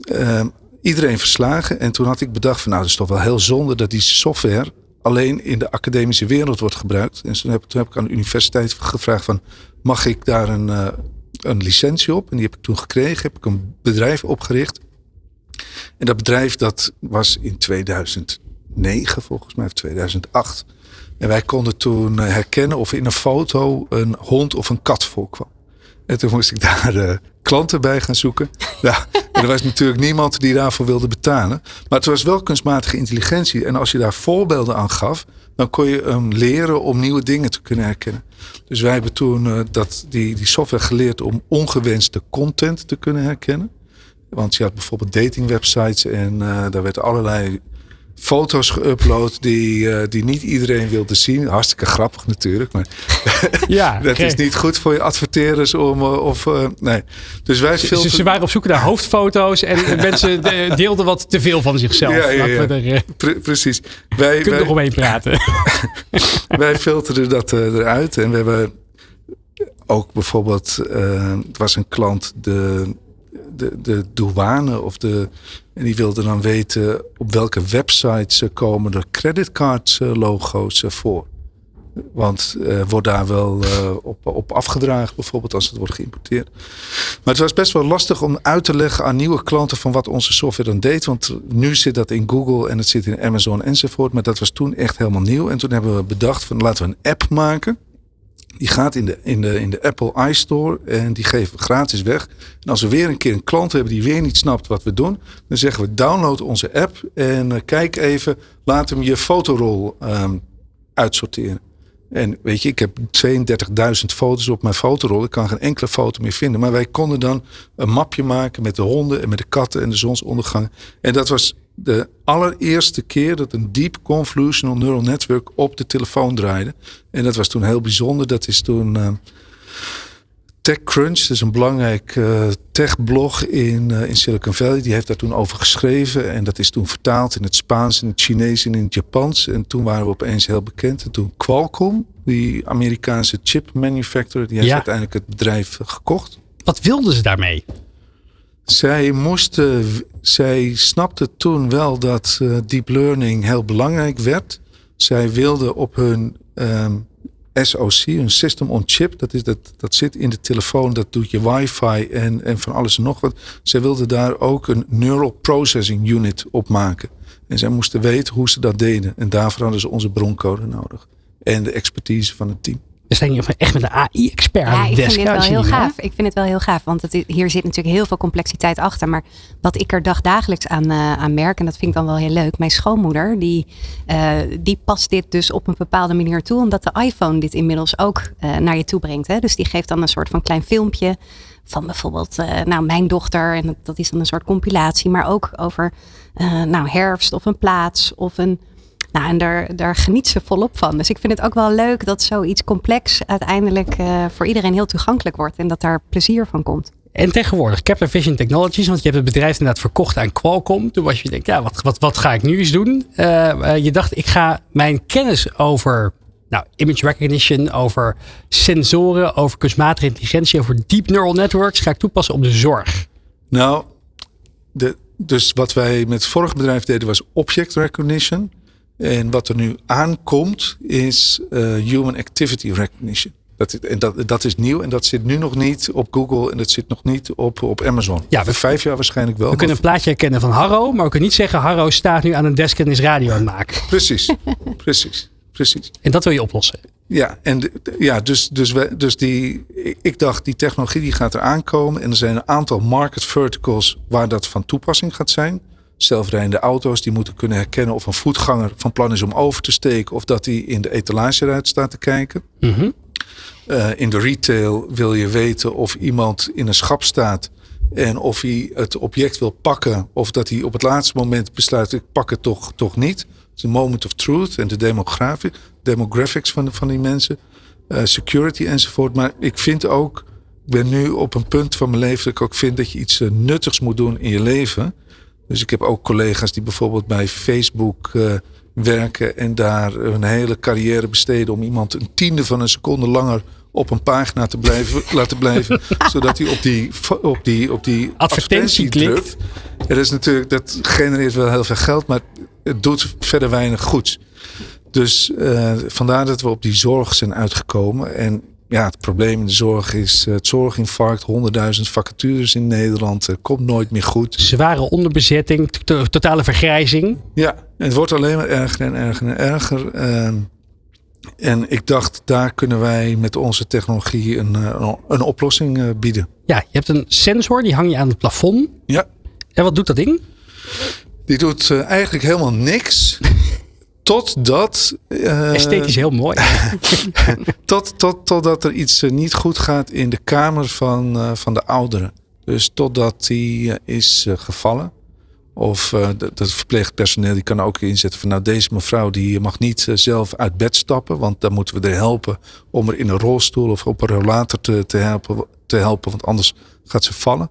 eh, iedereen verslagen. En toen had ik bedacht van nou, dat is toch wel heel zonde dat die software alleen in de academische wereld wordt gebruikt. En toen heb, toen heb ik aan de universiteit gevraagd van mag ik daar een, een licentie op? En die heb ik toen gekregen. Heb ik een bedrijf opgericht. En dat bedrijf dat was in 2009 volgens mij, of 2008. En wij konden toen eh, herkennen of in een foto een hond of een kat voorkwam. En toen moest ik daar uh, klanten bij gaan zoeken. Ja, en er was natuurlijk niemand die daarvoor wilde betalen. Maar het was wel kunstmatige intelligentie. En als je daar voorbeelden aan gaf, dan kon je hem leren om nieuwe dingen te kunnen herkennen. Dus wij hebben toen uh, dat, die, die software geleerd om ongewenste content te kunnen herkennen. Want je had bijvoorbeeld datingwebsites en uh, daar werd allerlei foto's geüpload die, uh, die niet iedereen wilde zien. Hartstikke grappig natuurlijk, maar ja, dat is niet goed voor je adverteerders om uh, of uh, nee. Dus wij filteren... ze, ze, waren op zoek naar hoofdfoto's en mensen deelden wat te veel van zichzelf. Ja, ja, ja. Er, Pre precies. Wij, kunnen nog omheen praten. wij filterden dat eruit en we hebben ook bijvoorbeeld, het was een klant de de, de douane of de. En die wilde dan weten op welke websites komen er creditcard logo's voor. Want uh, wordt daar wel uh, op, op afgedragen, bijvoorbeeld als het wordt geïmporteerd. Maar het was best wel lastig om uit te leggen aan nieuwe klanten van wat onze software dan deed. Want nu zit dat in Google en het zit in Amazon enzovoort. Maar dat was toen echt helemaal nieuw. En toen hebben we bedacht van laten we een app maken. Die gaat in de, in, de, in de Apple iStore en die geven we gratis weg. En als we weer een keer een klant hebben die weer niet snapt wat we doen, dan zeggen we download onze app en uh, kijk even, laat hem je fotorol um, uitsorteren. En weet je, ik heb 32.000 foto's op mijn fotorol. Ik kan geen enkele foto meer vinden. Maar wij konden dan een mapje maken met de honden en met de katten en de zonsondergang. En dat was de allereerste keer dat een Deep Convolutional Neural Network op de telefoon draaide. En dat was toen heel bijzonder. Dat is toen uh, TechCrunch, dat is een belangrijk uh, techblog in, uh, in Silicon Valley. Die heeft daar toen over geschreven. En dat is toen vertaald in het Spaans, in het Chinees en in het Japans. En toen waren we opeens heel bekend. En toen Qualcomm, die Amerikaanse chip manufacturer, die heeft ja. uiteindelijk het bedrijf gekocht. Wat wilden ze daarmee? Zij moesten, zij snapte toen wel dat uh, deep learning heel belangrijk werd. Zij wilden op hun um, SoC, hun system on chip, dat, is dat, dat zit in de telefoon, dat doet je wifi en, en van alles en nog wat. Zij wilden daar ook een neural processing unit op maken. En zij moesten weten hoe ze dat deden. En daarvoor hadden ze onze broncode nodig. En de expertise van het team. Dus denk je echt met een AI-expert ja, ik vind het wel heel gaaf. Ik vind het wel heel gaaf, want het, hier zit natuurlijk heel veel complexiteit achter. Maar wat ik er dagdagelijks aan, uh, aan merk, en dat vind ik dan wel heel leuk. Mijn schoonmoeder, die, uh, die past dit dus op een bepaalde manier toe, omdat de iPhone dit inmiddels ook uh, naar je toe brengt. Hè? Dus die geeft dan een soort van klein filmpje van bijvoorbeeld nou, mijn dochter. En dat is dan een soort compilatie, maar ook over nou, herfst of een plaats of een nou, en daar, daar geniet ze volop van. Dus ik vind het ook wel leuk dat zoiets complex uiteindelijk uh, voor iedereen heel toegankelijk wordt. En dat daar plezier van komt. En tegenwoordig, Kepler Vision Technologies, want je hebt het bedrijf inderdaad verkocht aan Qualcomm. Toen was je denkt, ja, wat, wat, wat ga ik nu eens doen? Uh, uh, je dacht, ik ga mijn kennis over nou, image recognition, over sensoren, over kunstmatige intelligentie, over deep neural networks, ga ik toepassen op de zorg. Nou, de, dus wat wij met het vorige bedrijf deden was object recognition. En wat er nu aankomt is uh, human activity recognition. Dat, en dat, dat is nieuw en dat zit nu nog niet op Google en dat zit nog niet op, op Amazon. Ja, we, vijf jaar waarschijnlijk wel. We kunnen een plaatje herkennen van Harro, maar we kunnen niet zeggen Harro staat nu aan een desk en is radio aan het maken. Precies, precies, precies. En dat wil je oplossen. Ja, en ja, dus, dus, we, dus die, ik dacht, die technologie die gaat er aankomen. En er zijn een aantal market verticals waar dat van toepassing gaat zijn zelfrijdende auto's die moeten kunnen herkennen of een voetganger van plan is om over te steken of dat hij in de etalage eruit staat te kijken. Mm uh, in de retail wil je weten of iemand in een schap staat en of hij het object wil pakken of dat hij op het laatste moment besluit ik pak het toch, toch niet. Het is een moment of truth en de demographic, demographics van, van die mensen, uh, security enzovoort. Maar ik vind ook, ik ben nu op een punt van mijn leven dat ik ook vind dat je iets uh, nuttigs moet doen in je leven. Dus ik heb ook collega's die bijvoorbeeld bij Facebook uh, werken en daar hun hele carrière besteden om iemand een tiende van een seconde langer op een pagina te blijven, laten blijven. zodat hij op die, op die, op die advertentie, klikt. Dat, is natuurlijk, dat genereert wel heel veel geld, maar het doet verder weinig goeds. Dus uh, vandaar dat we op die zorg zijn uitgekomen. En ja, het probleem in de zorg is het zorginfarct. 100.000 vacatures in Nederland. komt nooit meer goed. Zware onderbezetting, totale vergrijzing. Ja, het wordt alleen maar erger en erger en erger. Uh, En ik dacht, daar kunnen wij met onze technologie een, een, een oplossing bieden. Ja, je hebt een sensor, die hang je aan het plafond. Ja. En wat doet dat ding? Die doet eigenlijk helemaal niks. Totdat. Uh, Esthetisch heel mooi. tot, tot, totdat er iets niet goed gaat in de kamer van, uh, van de ouderen. Dus totdat die is gevallen. Of het verpleegpersoneel die kan ook inzetten van nou deze mevrouw die mag niet zelf uit bed stappen. Want dan moeten we er helpen om er in een rolstoel of op een rollator te, te, helpen, te helpen. Want anders gaat ze vallen.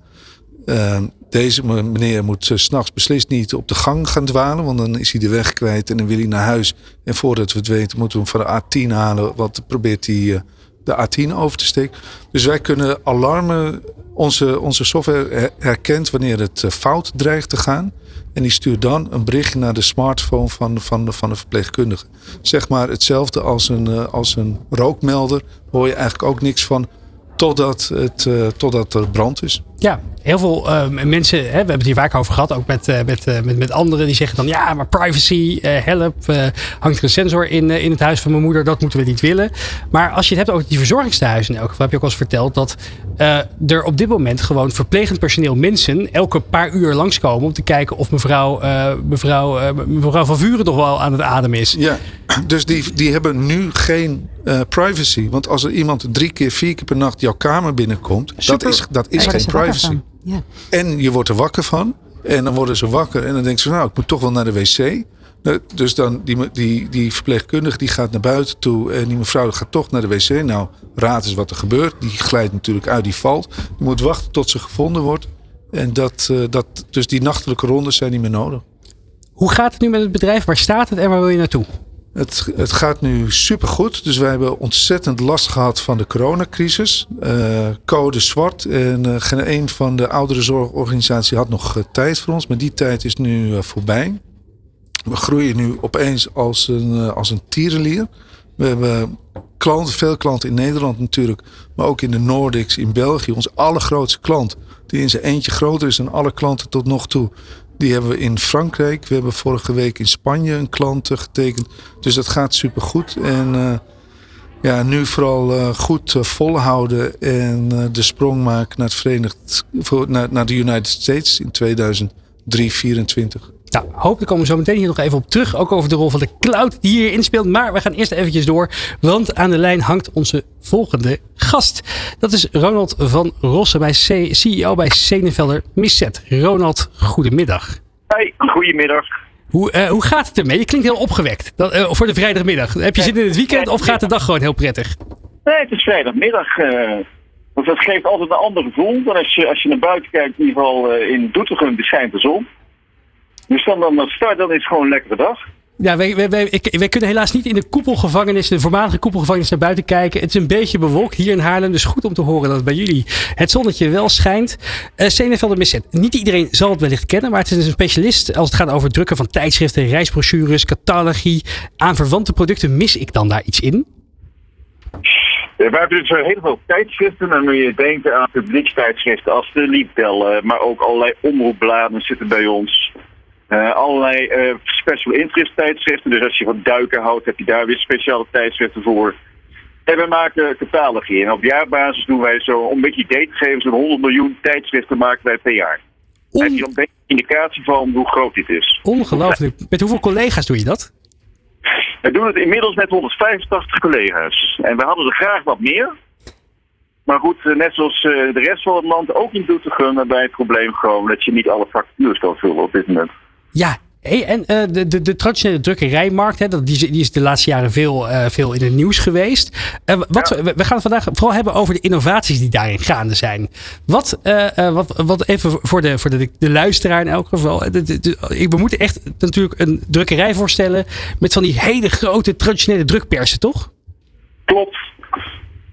Deze meneer moet s eh, s'nachts beslist niet op de gang gaan dwalen, want dan is hij de weg kwijt en dan wil hij naar huis. En voordat we het weten, moeten we hem van de A10 halen, want probeert hij uh, de A10 over te steken. Dus wij kunnen alarmen, onze, onze software herkent wanneer het uh, fout dreigt te gaan. En die stuurt dan een berichtje naar de smartphone van, van, de, van de verpleegkundige. Zeg maar hetzelfde als een, als een rookmelder, hoor je eigenlijk ook niks van totdat, het, totdat er brand is. Ja, heel veel uh, mensen, hè, we hebben het hier vaak over gehad, ook met, uh, met, uh, met, met anderen, die zeggen dan ja, maar privacy, help, hangt er een sensor in, in het huis van mijn moeder, dat moeten we niet willen. Maar als je het hebt over die verzorgingstehuizen, in elk geval heb je ook al eens verteld dat er op dit moment gewoon verplegend personeel mensen elke paar uur langskomen om te kijken of mevrouw, mevrouw, mevrouw van Vuren toch wel aan het ademen is. Ja, dus die, die hebben nu geen privacy. Want als er iemand drie keer, vier keer per nacht jouw kamer binnenkomt, dat is, dat is geen privacy. Ja. En je wordt er wakker van. En dan worden ze wakker. En dan denken ze, nou, ik moet toch wel naar de wc. Nou, dus dan die, die, die verpleegkundige die gaat naar buiten toe. En die mevrouw gaat toch naar de wc. Nou, raad eens wat er gebeurt. Die glijdt natuurlijk uit, die valt. Die moet wachten tot ze gevonden wordt. En dat, uh, dat, dus die nachtelijke rondes zijn niet meer nodig. Hoe gaat het nu met het bedrijf? Waar staat het en waar wil je naartoe? Het, het gaat nu supergoed. Dus wij hebben ontzettend last gehad van de coronacrisis. Uh, code zwart. En uh, geen een van de oudere zorgorganisaties had nog uh, tijd voor ons. Maar die tijd is nu voorbij. We groeien nu opeens als een, als een tierenlier. We hebben klanten, veel klanten in Nederland natuurlijk. Maar ook in de Nordics, in België. Onze allergrootste klant. Die in zijn eentje groter is dan alle klanten tot nog toe. Die hebben we in Frankrijk. We hebben vorige week in Spanje een klant getekend. Dus dat gaat supergoed. En uh, ja, nu vooral uh, goed uh, volhouden en de sprong maken naar, het naar, de United States in 2003, 2024. Nou, hopelijk komen we zo meteen hier nog even op terug. Ook over de rol van de cloud die hier inspeelt. Maar we gaan eerst eventjes door. Want aan de lijn hangt onze volgende gast. Dat is Ronald van Rossen, bij C CEO bij Senevelder Misset. Ronald, goedemiddag. Hey, goedemiddag. Hoe, uh, hoe gaat het ermee? Je klinkt heel opgewekt. Dat, uh, voor de vrijdagmiddag. Heb je zin in het weekend of gaat de dag gewoon heel prettig? Nee, het is vrijdagmiddag. Uh, want dat geeft altijd een ander gevoel dan als je, als je naar buiten kijkt. In ieder geval in Doetinchem beschijnt de zon. Dus dan, dan start, dan is het gewoon een lekkere dag. Ja, wij, wij, wij, ik, wij, kunnen helaas niet in de koepelgevangenis, de voormalige koepelgevangenis, naar buiten kijken. Het is een beetje bewolkt hier in Haarlem. Dus goed om te horen dat bij jullie het zonnetje wel schijnt. Uh, Senevelder Misset. Niet iedereen zal het wellicht kennen, maar het is een specialist als het gaat over drukken van tijdschriften, reisbrochures, catalogie. Aan verwante producten mis ik dan daar iets in? Ja, we hebben dus heel veel tijdschriften. Dan moet je denken aan publiekstijdschriften als de Liebel, maar ook allerlei omroepbladen zitten bij ons. Uh, allerlei uh, special interest tijdschriften. Dus als je van duiken houdt, heb je daar weer speciale tijdschriften voor. En we maken catalogie. En op jaarbasis doen wij zo, om een beetje idee te geven, zo'n 100 miljoen tijdschriften maken wij per jaar. On... Heb je een beetje indicatie van hoe groot dit is. Ongelooflijk. Met hoeveel collega's doe je dat? We doen het inmiddels met 185 collega's. En we hadden er graag wat meer. Maar goed, eh, net zoals de rest van het land ook in Doetinchem bij het probleem gewoon dat je niet alle vacatures kan vullen op dit moment. Ja, Hey, en uh, de, de, de, traditionele drukkerijmarkt, hè, dat, die, die, is de laatste jaren veel, uh, veel in het nieuws geweest. Uh, wat, ja. we, we, gaan het vandaag vooral hebben over de innovaties die daarin gaande zijn. Wat, wat, wat even voor, de, voor de, de luisteraar in elk geval. we moeten echt natuurlijk een drukkerij voorstellen met van die hele grote traditionele drukpersen, toch? Klopt.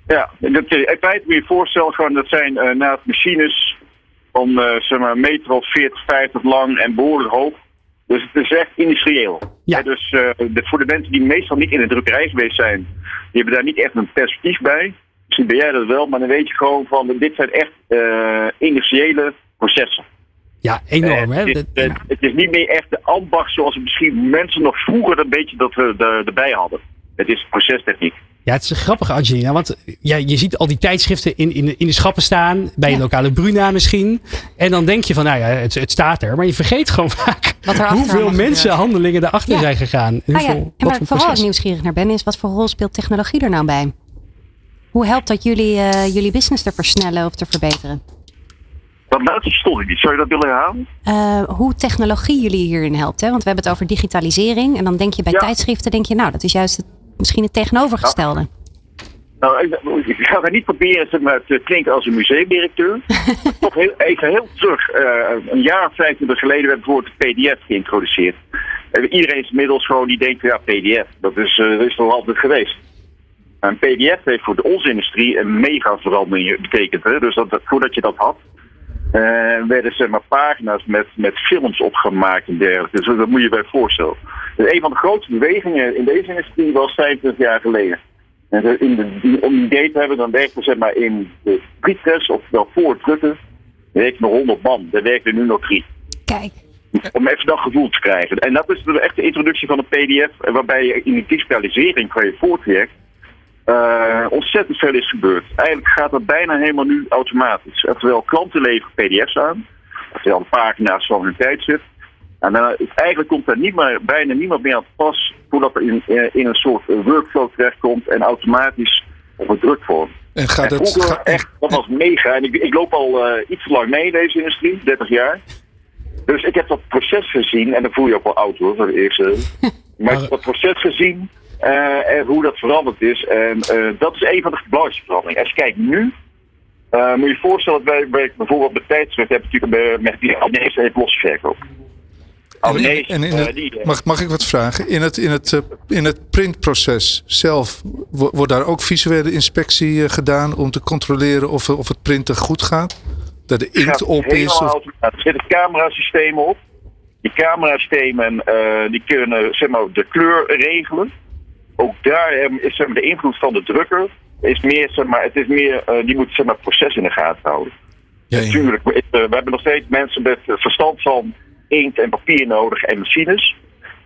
Ja, dat, in feite moet je voorstellen, gewoon, dat zijn naast machines van zeg maar, een meter of 40, 50 lang en behoorlijk hoog. Dus het is echt industrieel. Ja. dus uh, de, voor de mensen die meestal niet in de drukkerij geweest zijn, die hebben daar niet echt een perspectief bij. Misschien ben jij dat wel, maar dan weet je gewoon van dit zijn echt uh, industriële processen. Ja, enorm. Uh, hè? Het is, het is, niet meer echt de ambacht zoals misschien mensen nog vroeger een beetje dat we er, erbij hadden. Het is procestechniek. Ja, het is grappig, Angelina. Want ja, je ziet al die tijdschriften in, in, in de schappen staan. Bij je Ja. lokale Bruna misschien. En dan denk je van, nou ja, het, het staat er. Maar je vergeet gewoon vaak hoeveel mensen handelingen erachter Ja. zijn gegaan. En Nou ja, hoeveel, en wat waar voor ik vooral proces. nieuwsgierig naar ben, is wat voor rol speelt technologie er nou bij? Hoe helpt dat jullie, eh, jullie business te versnellen of te verbeteren? Dat laatste stond ik niet. Zou je dat willen herhalen? Eh, hoe technologie jullie hierin helpt. Hè? Want we hebben het over digitalisering. En dan denk je bij Ja. tijdschriften, denk je, nou, dat is juist het, misschien het tegenovergestelde. Nou, ik, ik ga er niet proberen te klinken als een museumdirecteur. Toch heel, even heel terug. eh, een jaar of 25 geleden werd bijvoorbeeld de PDF geïntroduceerd. En iedereen is inmiddels gewoon die denkt, ja, PDF, dat is, eh, dat is toch altijd geweest. Een PDF heeft voor de onze industrie een mega verandering betekend. Hè? Dus dat, dat- voordat je dat had, eh, werden zeg maar, pagina's met, met films opgemaakt en dergelijke. Dus dat moet je je bij voorstellen. Dus een van de grootste bewegingen in deze industrie was 25 jaar geleden. En de- in de, die- om een idee te hebben, dan werkte zeg maar in de prepress, oftewel voor het drukken, werkte nog 100 man. Er werkten nu nog drie. Kijk, Om even dat gevoel te krijgen. En dat is de echte introductie van een PDF, waarbij je in de digitalisering van je voortraject eh, ontzettend veel is gebeurd. Eigenlijk gaat dat bijna helemaal nu automatisch. Terwijl klanten leveren PDF's aan, oftewel de pagina's van hun tijdschrift. En dan, eigenlijk komt daar niet meer, bijna niemand meer aan te pas voordat er in, eh, in een soort workflow terechtkomt en automatisch op een drukvorm. En gaat het... vroeger ga- echt, dat was mega. En ik, ik loop al eh, iets lang mee in deze industrie, 30 jaar. Dus ik heb dat proces gezien, en dan voel je ook wel oud hoor, voor de eerste. Maar ik heb dat proces gezien eh, en hoe dat veranderd is. En dat is een van de belangrijkste veranderingen. Als je kijkt nu, moet je je voorstellen dat wij, bijvoorbeeld bij tijdschrift hebben natuurlijk met die abonnees heeft losse verkoop. En, Abonnees, en in eh, het, die, eh, mag, mag ik wat vragen? In het, in het, eh, in het printproces zelf, wo- wordt daar ook visuele inspectie eh, gedaan om te controleren of, of het printen goed gaat? Dat de inkt op is? Of. Er zitten camerasystemen op. Die camerasystemen eh, die kunnen zeg maar, de kleur regelen. Ook daar eh, is zeg maar, de invloed van de drukker. Is meer, zeg maar, het is meer, eh, die moet zeg maar, het proces in de gaten houden. Ja, ja. Natuurlijk, eh, we hebben nog steeds mensen met eh, verstand van inkt en papier nodig en machines.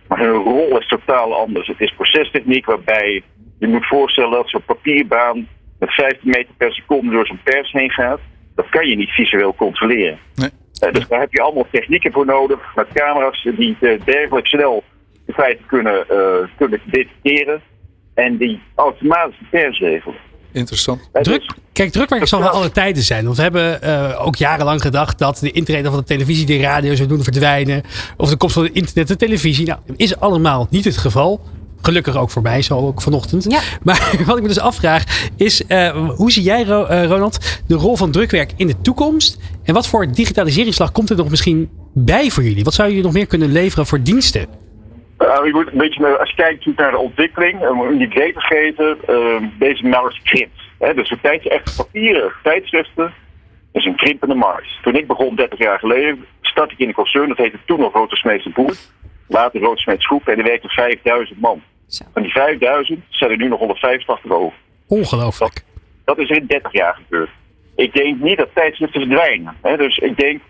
Maar hun rol is totaal anders. Het is procestechniek waarbij je moet voorstellen dat zo'n papierbaan met 15 meter per seconde door zo'n pers heen gaat. Dat kan je niet visueel controleren. Nee. Eh, dus daar heb je allemaal technieken voor nodig. Met camera's die eh, dergelijk snel in feite kunnen, eh, kunnen detecteren. En die automatisch de pers regelen. Interessant. Druk, dus- kijk, drukwerk zal wel alle tijden zijn. Want we hebben eh, ook jarenlang gedacht dat de intrede van de televisie de radio zou doen verdwijnen. Of de komst van het internet de televisie. Nou, is allemaal niet het geval. Gelukkig ook voor mij, zo ook vanochtend. Ja. Maar wat ik me dus afvraag is, eh, hoe zie jij, Ro- eh, Ronald, de rol van drukwerk in de toekomst? En wat voor digitaliseringsslag komt er nog misschien bij voor jullie? Wat zou jullie nog meer kunnen leveren voor diensten? Nou, je moet een beetje, als je kijkt naar de ontwikkeling, eh, om die breed te geven, eh, deze markt krimpt. Hè, dus een tijdje echt papieren tijdschriften is een krimpende markt. Toen ik begon 30 jaar geleden, startte ik in een concern, dat heette toen nog Rotersmeester Boer. Later Rotersmeester Groep en er werkten 5000 man. Van die 5000 zijn er nu nog 185 over. Ongelooflijk. Dat is in 30 jaar gebeurd. Ik denk niet dat tijdschriften verdwijnen. Hè? Dus ik denk,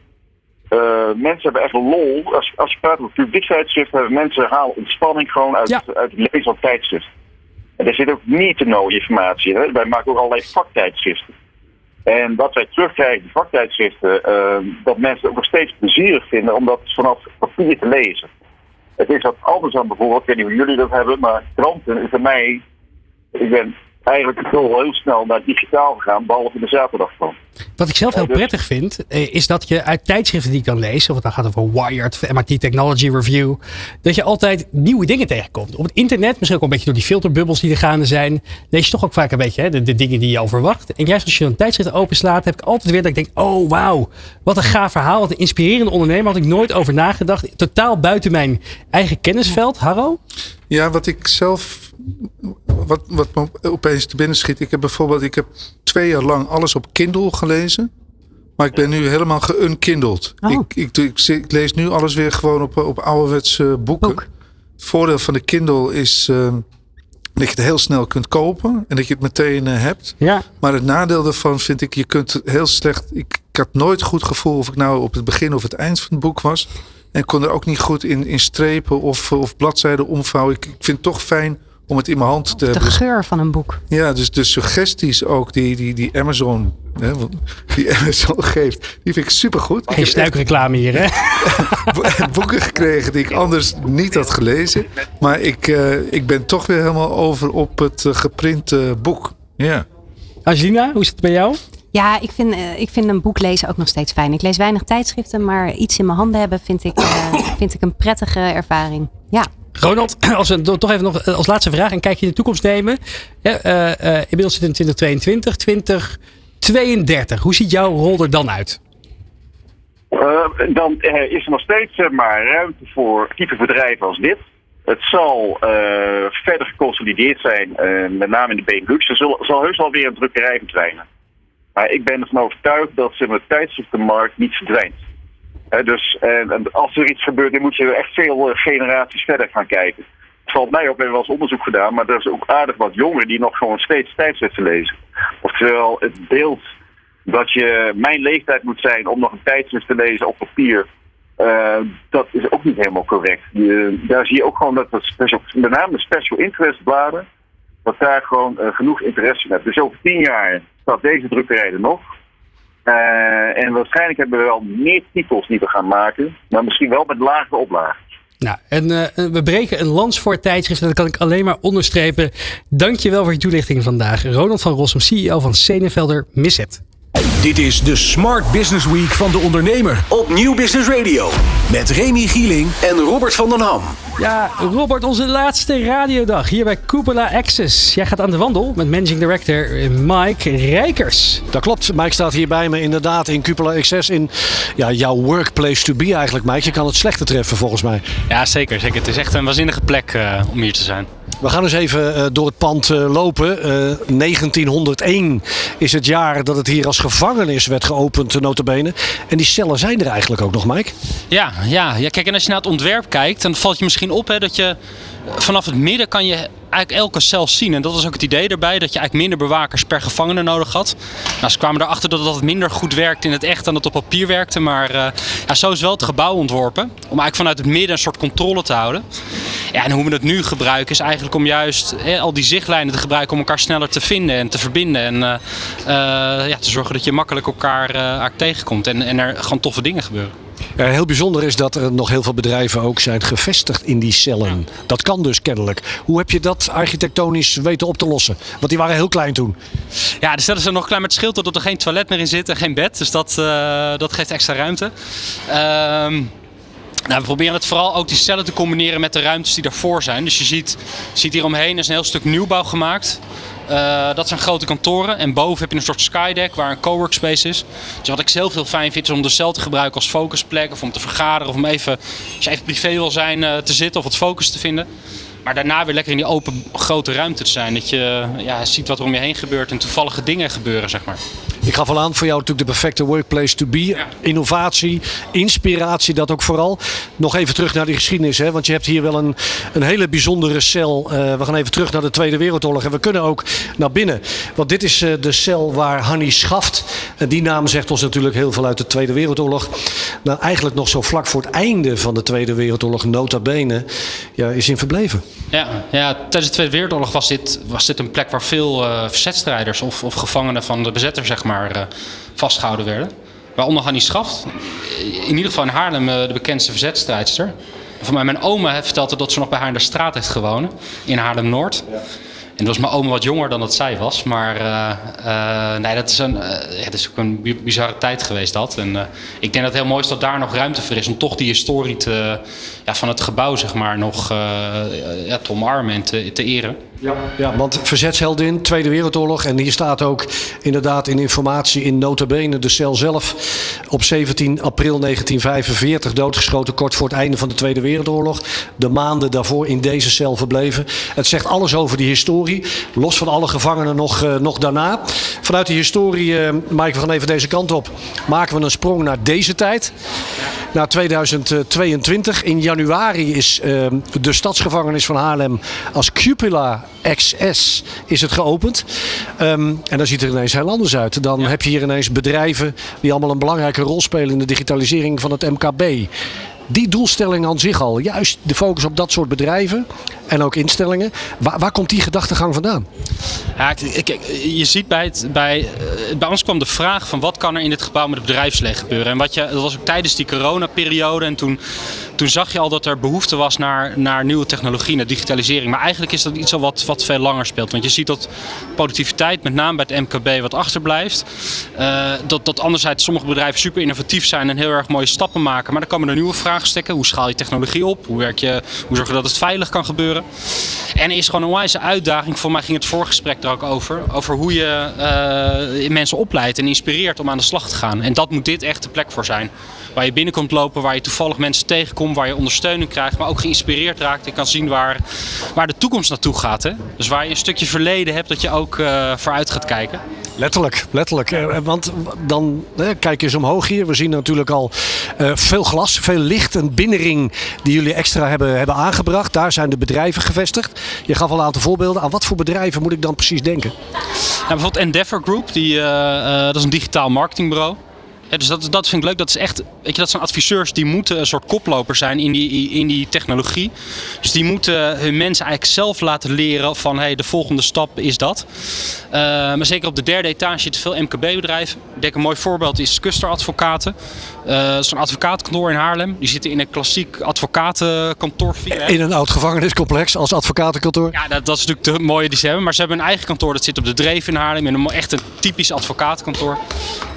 eh, mensen hebben echt lol. Als, als je praat over publiekstijdschriften, hebben mensen halen ontspanning gewoon uit, Ja. uit het lezen van tijdschriften. En er zit ook niet te know informatie in. Hè? Wij maken ook allerlei vaktijdschriften. En wat wij terugkrijgen, die vaktijdschriften, eh, dat mensen het ook nog steeds plezierig vinden om dat vanaf papier te lezen. Het is wat anders dan bijvoorbeeld, ik weet niet hoe jullie dat hebben, maar kranten is voor mij, ik ben eigenlijk wel heel snel naar digitaal gegaan, behalve de zaterdag van. Wat ik zelf heel dus- prettig vind, eh, is dat je uit tijdschriften die ik kan lezen, of het dan gaat over Wired, of MIT Technology Review, dat je altijd nieuwe dingen tegenkomt. Op het internet, misschien ook een beetje door die filterbubbels die er gaande zijn, lees je toch ook vaak een beetje hè, de, de dingen die je al verwacht. En juist als je een tijdschrift openslaat, heb ik altijd weer dat ik denk, oh wauw, wat een gaaf verhaal, wat een inspirerende ondernemer, had ik nooit over nagedacht. Totaal buiten mijn eigen kennisveld. Harro? Ja, wat ik zelf. Wat, wat me opeens te binnen schiet. Ik heb bijvoorbeeld. Ik heb twee jaar lang alles op Kindle gelezen. Maar ik ben nu helemaal geunkindeld. Oh. Ik, ik, lees nu alles weer gewoon op, op ouderwetse boeken. Boek. Het voordeel van de Kindle is. eh, dat je het heel snel kunt kopen. En dat je het meteen eh, hebt. Ja. Maar het nadeel daarvan vind ik, je kunt heel slecht. Ik, ik had nooit goed gevoel of ik nou op het begin of het eind van het boek was. En ik kon er ook niet goed in, in strepen of, of bladzijden omvouwen. Ik, ik vind het toch fijn om het in mijn hand te De hebben. Geur van een boek. ja, dus de suggesties ook die, die, die Amazon, hè, die Amazon geeft, die vind ik supergoed. Ik Geen snuikreclame hier, hè? bo- boeken gekregen die ik anders niet had gelezen. Maar ik, eh, ik ben toch weer helemaal over op het eh, geprinte boek. Ja. Angelina, hoe is het bij jou? Ja, ik vind, eh, ik vind een boek lezen ook nog steeds fijn. Ik lees weinig tijdschriften, maar iets in mijn handen hebben vind ik, eh, vind ik een prettige ervaring. Ja. Ronald, als we toch even nog eh, als laatste vraag een kijkje in de toekomst nemen. Ja, eh, eh, inmiddels zit het in 2022, 2032. Hoe ziet jouw rol er dan uit? Eh, dan eh, is er nog steeds maar, ruimte voor type bedrijven als dit. Het zal eh, verder geconsolideerd zijn, eh, met name in de Benelux. Er zal, zal heus wel weer een drukkerij verdwijnen. Maar ik ben ervan overtuigd dat zeg maar, de tijdschriftenmarkt niet verdwijnt. Dus en, als er iets gebeurt, dan moet je echt veel eh, generaties verder gaan kijken. Het valt mij op, we hebben wel eens onderzoek gedaan, maar er is ook aardig wat jongeren die nog gewoon steeds tijdschriften lezen. Oftewel, het beeld dat je mijn leeftijd moet zijn om nog een tijdschrift te lezen op papier. eh, dat is ook niet helemaal correct. Je, daar zie je ook gewoon dat special, met name special interest bladen, dat daar gewoon eh, genoeg interesse in. Dus over tien jaar staat deze drukkerij er nog. Eh, en waarschijnlijk hebben we wel meer titels die we gaan maken, maar misschien wel met lagere oplagen. Nou, en eh, we breken een lans voor tijdschriften. Dat kan ik alleen maar onderstrepen. Dankjewel voor je toelichting vandaag. Ronald van Rossum, CEO van Senevelder Misset. Dit is de Smart Business Week van de ondernemer op Nieuw Business Radio. Met Remy Gieling en Robert van den Ham. Ja, Robert, onze laatste radiodag hier bij Cupola Access. Jij gaat aan de wandel met Managing Director Mike Rijkers. Dat klopt. Mike staat hier bij me inderdaad in Cupola XS in ja, jouw workplace to be eigenlijk, Mike. Je kan het slechter treffen volgens mij. Ja, zeker, zeker. Het is echt een waanzinnige plek eh, om hier te zijn. We gaan eens even eh, door het pand eh, lopen. Eh, 1901 is het jaar dat het hier als gevangenis werd geopend, notabene. En die cellen zijn er eigenlijk ook nog, Mike. Ja, ja, kijk, en als je naar het ontwerp kijkt, dan valt je misschien op hè, dat je vanaf het midden kan je eigenlijk elke cel zien. En dat was ook het idee erbij, dat je eigenlijk minder bewakers per gevangene nodig had. Nou, ze kwamen erachter dat dat minder goed werkte in het echt dan het op papier werkte. Maar ja, zo is wel het gebouw ontworpen. Om eigenlijk vanuit het midden een soort controle te houden. Ja, en hoe we het nu gebruiken is eigenlijk om juist al die zichtlijnen te gebruiken om elkaar sneller te vinden en te verbinden. En uh, uh, ja, te zorgen dat je makkelijk elkaar uh, tegenkomt en, en er gewoon toffe dingen gebeuren. Ja, heel bijzonder is dat er nog heel veel bedrijven ook zijn gevestigd in die cellen. Dat kan dus kennelijk. Hoe heb je dat architectonisch weten op te lossen? Want die waren heel klein toen. Ja, de cellen zijn nog klein, maar het scheelt dat er geen toilet meer in zit en geen bed. Dus dat, dat geeft extra ruimte. Uh, nou, we proberen het vooral ook die cellen te combineren met de ruimtes die daarvoor zijn. Dus je ziet, ziet hier omheen is een heel stuk nieuwbouw gemaakt. Uh, dat zijn grote kantoren. En boven heb je een soort skydeck waar een coworkspace is. Dus wat ik zelf heel fijn vind is om de cel te gebruiken als focusplek. Of om te vergaderen. Of om even, als je even privé wil zijn, uh, te zitten of wat focus te vinden. Maar daarna weer lekker in die open grote ruimte te zijn. Dat je ja, ziet wat er om je heen gebeurt en toevallige dingen gebeuren, zeg maar. Ik gaf al aan, voor jou natuurlijk de perfecte workplace to be. Ja. Innovatie, inspiratie, dat ook vooral. Nog even terug naar die geschiedenis, hè? want je hebt hier wel een, een hele bijzondere cel. Uh, we gaan even terug naar de Tweede Wereldoorlog en we kunnen ook naar binnen. Want dit is uh, de cel waar Hanni Schaft, en die naam zegt ons natuurlijk heel veel uit de Tweede Wereldoorlog. Nou, eigenlijk nog zo vlak voor het einde van de Tweede Wereldoorlog, nota bene, ja, is in verbleven. Ja, ja, tijdens de Tweede Wereldoorlog was dit, was dit een plek waar veel uh, verzetstrijders of, of gevangenen van de bezetter, zeg maar, uh, vastgehouden werden. Waaronder Hannie Schaft, in ieder geval in Haarlem de bekendste verzetstrijdster. Van mij, mijn oma heeft verteld dat ze nog bij haar in de straat heeft gewoond, in Haarlem-Noord. Ja. En was mijn oma wat jonger dan dat zij was. Maar uh, nee, dat is, een, ja, dat is ook een bizarre tijd geweest dat. En ik denk dat het heel mooi is dat daar nog ruimte voor is. Om toch die historie te, ja, van het gebouw zeg maar, nog ja, te omarmen en te, te eren. Ja, ja, want verzetsheldin, Tweede Wereldoorlog. En hier staat ook inderdaad in informatie in notabene de cel zelf. Op 17 april 1945 doodgeschoten kort voor het einde van de Tweede Wereldoorlog. De maanden daarvoor in deze cel verbleven. Het zegt alles over die historie. Los van alle gevangenen nog, uh, nog daarna. Vanuit die historie, uh, Mike, we gaan even deze kant op. Maken we een sprong naar deze tijd. Naar 2022. In januari is uh, de stadsgevangenis van Haarlem als Cupula XS is het geopend. Um, en dan ziet er ineens heel anders uit. Dan ja. heb je hier ineens bedrijven die allemaal een belangrijke rol spelen in de digitalisering van het MKB. Die doelstelling aan zich al, juist de focus op dat soort bedrijven en ook instellingen. Waar, waar komt die gedachtegang vandaan? Ja, kijk, je ziet bij, het, bij, eh, bij ons kwam de vraag van wat kan er in dit gebouw met het bedrijfsleven gebeuren. En wat je, dat was ook tijdens die coronaperiode. En toen, toen zag je al dat er behoefte was naar, naar nieuwe technologie, naar digitalisering. Maar eigenlijk is dat iets al wat, wat veel langer speelt. Want je ziet dat productiviteit, met name bij het MKB, wat achterblijft. Uh, dat, dat anderzijds sommige bedrijven super innovatief zijn en heel erg mooie stappen maken. Maar dan komen er nieuwe Hoe schaal je technologie op? Hoe, werk je, hoe zorg je dat het veilig kan gebeuren? En is gewoon een wijze uitdaging. Voor mij ging het voorgesprek er ook over. Over hoe je uh, mensen opleidt en inspireert om aan de slag te gaan. En dat moet dit echt de plek voor zijn. Waar je binnenkomt lopen, waar je toevallig mensen tegenkomt, waar je ondersteuning krijgt, maar ook geïnspireerd raakt. Je kan zien waar, waar de toekomst naartoe gaat. Hè? Dus waar je een stukje verleden hebt, dat je ook uh, vooruit gaat kijken. Letterlijk, letterlijk. Uh, want dan uh, kijk eens omhoog hier. We zien natuurlijk al veel glas, veel licht. Een binnenring die jullie extra hebben, hebben aangebracht. Daar zijn de bedrijven gevestigd. Je gaf al een aantal voorbeelden. Aan wat voor bedrijven moet ik dan precies denken? Nou, bijvoorbeeld Endeavor Group, die, dat is een digitaal marketingbureau. Ja, dus dat, dat vind ik leuk. Dat, is echt, weet je, dat zijn adviseurs die moeten een soort koploper zijn in die, in die technologie. Dus die moeten hun mensen eigenlijk zelf laten leren van hey, de volgende stap is dat. Uh, maar zeker op de derde etage zitten veel MKB-bedrijven. Ik denk een mooi voorbeeld is Custer Advocaten. Uh, dat is een advocatenkantoor in Haarlem. Die zitten in een klassiek advocatenkantoor. In een oud gevangeniscomplex als advocatenkantoor? Ja, dat, dat is natuurlijk de mooie die ze hebben. Maar ze hebben een eigen kantoor dat zit op de Dreef in Haarlem. In een, echt een typisch advocatenkantoor.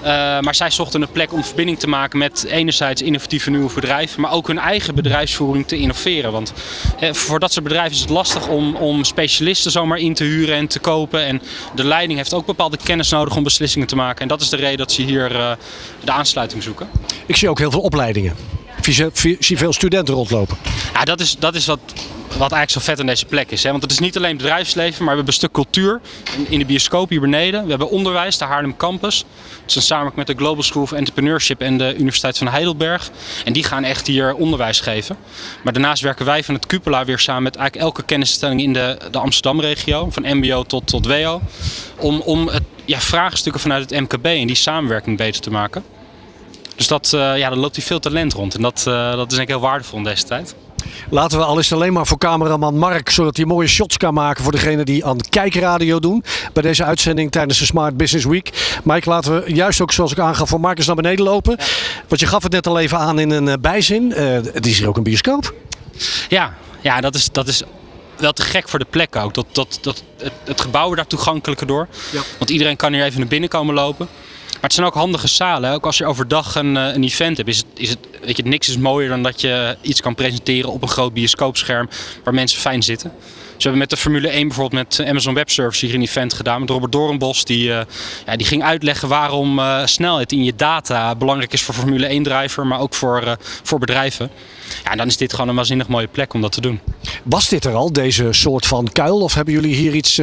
Uh, maar zij zochten een plek om verbinding te maken met enerzijds innovatieve nieuwe bedrijven, maar ook hun eigen bedrijfsvoering te innoveren. Want eh, voor dat soort bedrijven is het lastig om, om specialisten zomaar in te huren en te kopen. En de leiding heeft ook bepaalde kennis nodig om beslissingen te maken. En dat is de reden dat ze hier uh, de aansluiting zoeken. Ik zie ook heel veel opleidingen. Ik zie veel studenten rondlopen. Ja, dat is, dat is wat, wat eigenlijk zo vet aan deze plek is. Hè? Want het is niet alleen bedrijfsleven, maar we hebben een stuk cultuur. In de bioscoop hier beneden. We hebben onderwijs, de Haarlem Campus. Dat is samenwerking met de Global School of Entrepreneurship en de Universiteit van Heidelberg. En die gaan echt hier onderwijs geven. Maar daarnaast werken wij van het Cupola weer samen met eigenlijk elke kennisinstelling in de, de Amsterdam-regio. Van MBO tot, tot WO. Om, om het, ja, vraagstukken vanuit het MKB en die samenwerking beter te maken. Dus dat, uh, ja, dan loopt hier veel talent rond. En dat, uh, dat is denk ik heel waardevol in deze tijd. Laten we al eens alleen maar voor cameraman Mark, zodat hij mooie shots kan maken voor degene die aan kijkradio doen. Bij deze uitzending tijdens de Smart Business Week. Mike, laten we juist ook zoals ik aangaf voor Marcus naar beneden lopen. Ja. Want je gaf het net al even aan in een uh, bijzin. het is hier ook een bioscoop. Ja, ja dat, is, dat is wel te gek voor de plek ook. Dat, dat, dat, het, het gebouw wordt daar toegankelijker door. Ja. Want iedereen kan hier even naar binnen komen lopen. Maar het zijn ook handige zalen. Ook als je overdag een, een event hebt, is het, is het, weet je, niks is mooier dan dat je iets kan presenteren op een groot bioscoopscherm waar mensen fijn zitten. Dus we hebben met de Formule 1 bijvoorbeeld met Amazon Web Services hier een event gedaan met Robert Doornbos. Die, uh, ja, die ging uitleggen waarom uh, snelheid in je data belangrijk is voor Formule 1 driver, maar ook voor, voor bedrijven. Ja, dan is dit gewoon een waanzinnig mooie plek om dat te doen. Was dit er al, deze soort van kuil? Of hebben jullie hier iets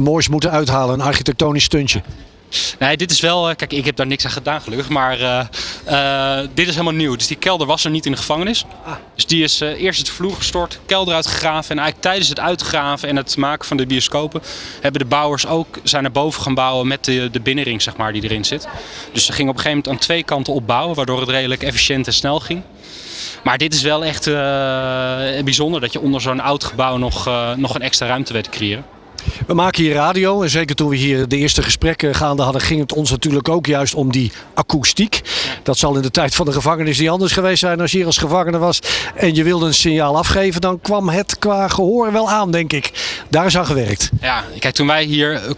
moois moeten uithalen, een architectonisch stuntje? Nee, dit is wel. Kijk, ik heb daar niks aan gedaan, gelukkig. Maar uh, uh, dit is helemaal nieuw. Dus die kelder was er niet in de gevangenis. Ah. Dus die is eerst het vloer gestort, kelder uitgegraven. En eigenlijk tijdens het uitgraven en het maken van de bioscopen hebben de bouwers ook zijn naar boven gaan bouwen met de, de binnenring, zeg maar, die erin zit. Dus ze gingen op een gegeven moment aan twee kanten opbouwen, waardoor het redelijk efficiënt en snel ging. Maar dit is wel echt bijzonder dat je onder zo'n oud gebouw nog, nog een extra ruimte weet te creëren. We maken hier radio en zeker toen we hier de eerste gesprekken gaande hadden, ging het ons natuurlijk ook juist om die akoestiek. Dat zal in de tijd van de gevangenis niet anders geweest zijn als je hier als gevangene was en je wilde een signaal afgeven, dan kwam het qua gehoor wel aan, denk ik. Daar is aan gewerkt. Ja, kijk, toen wij hier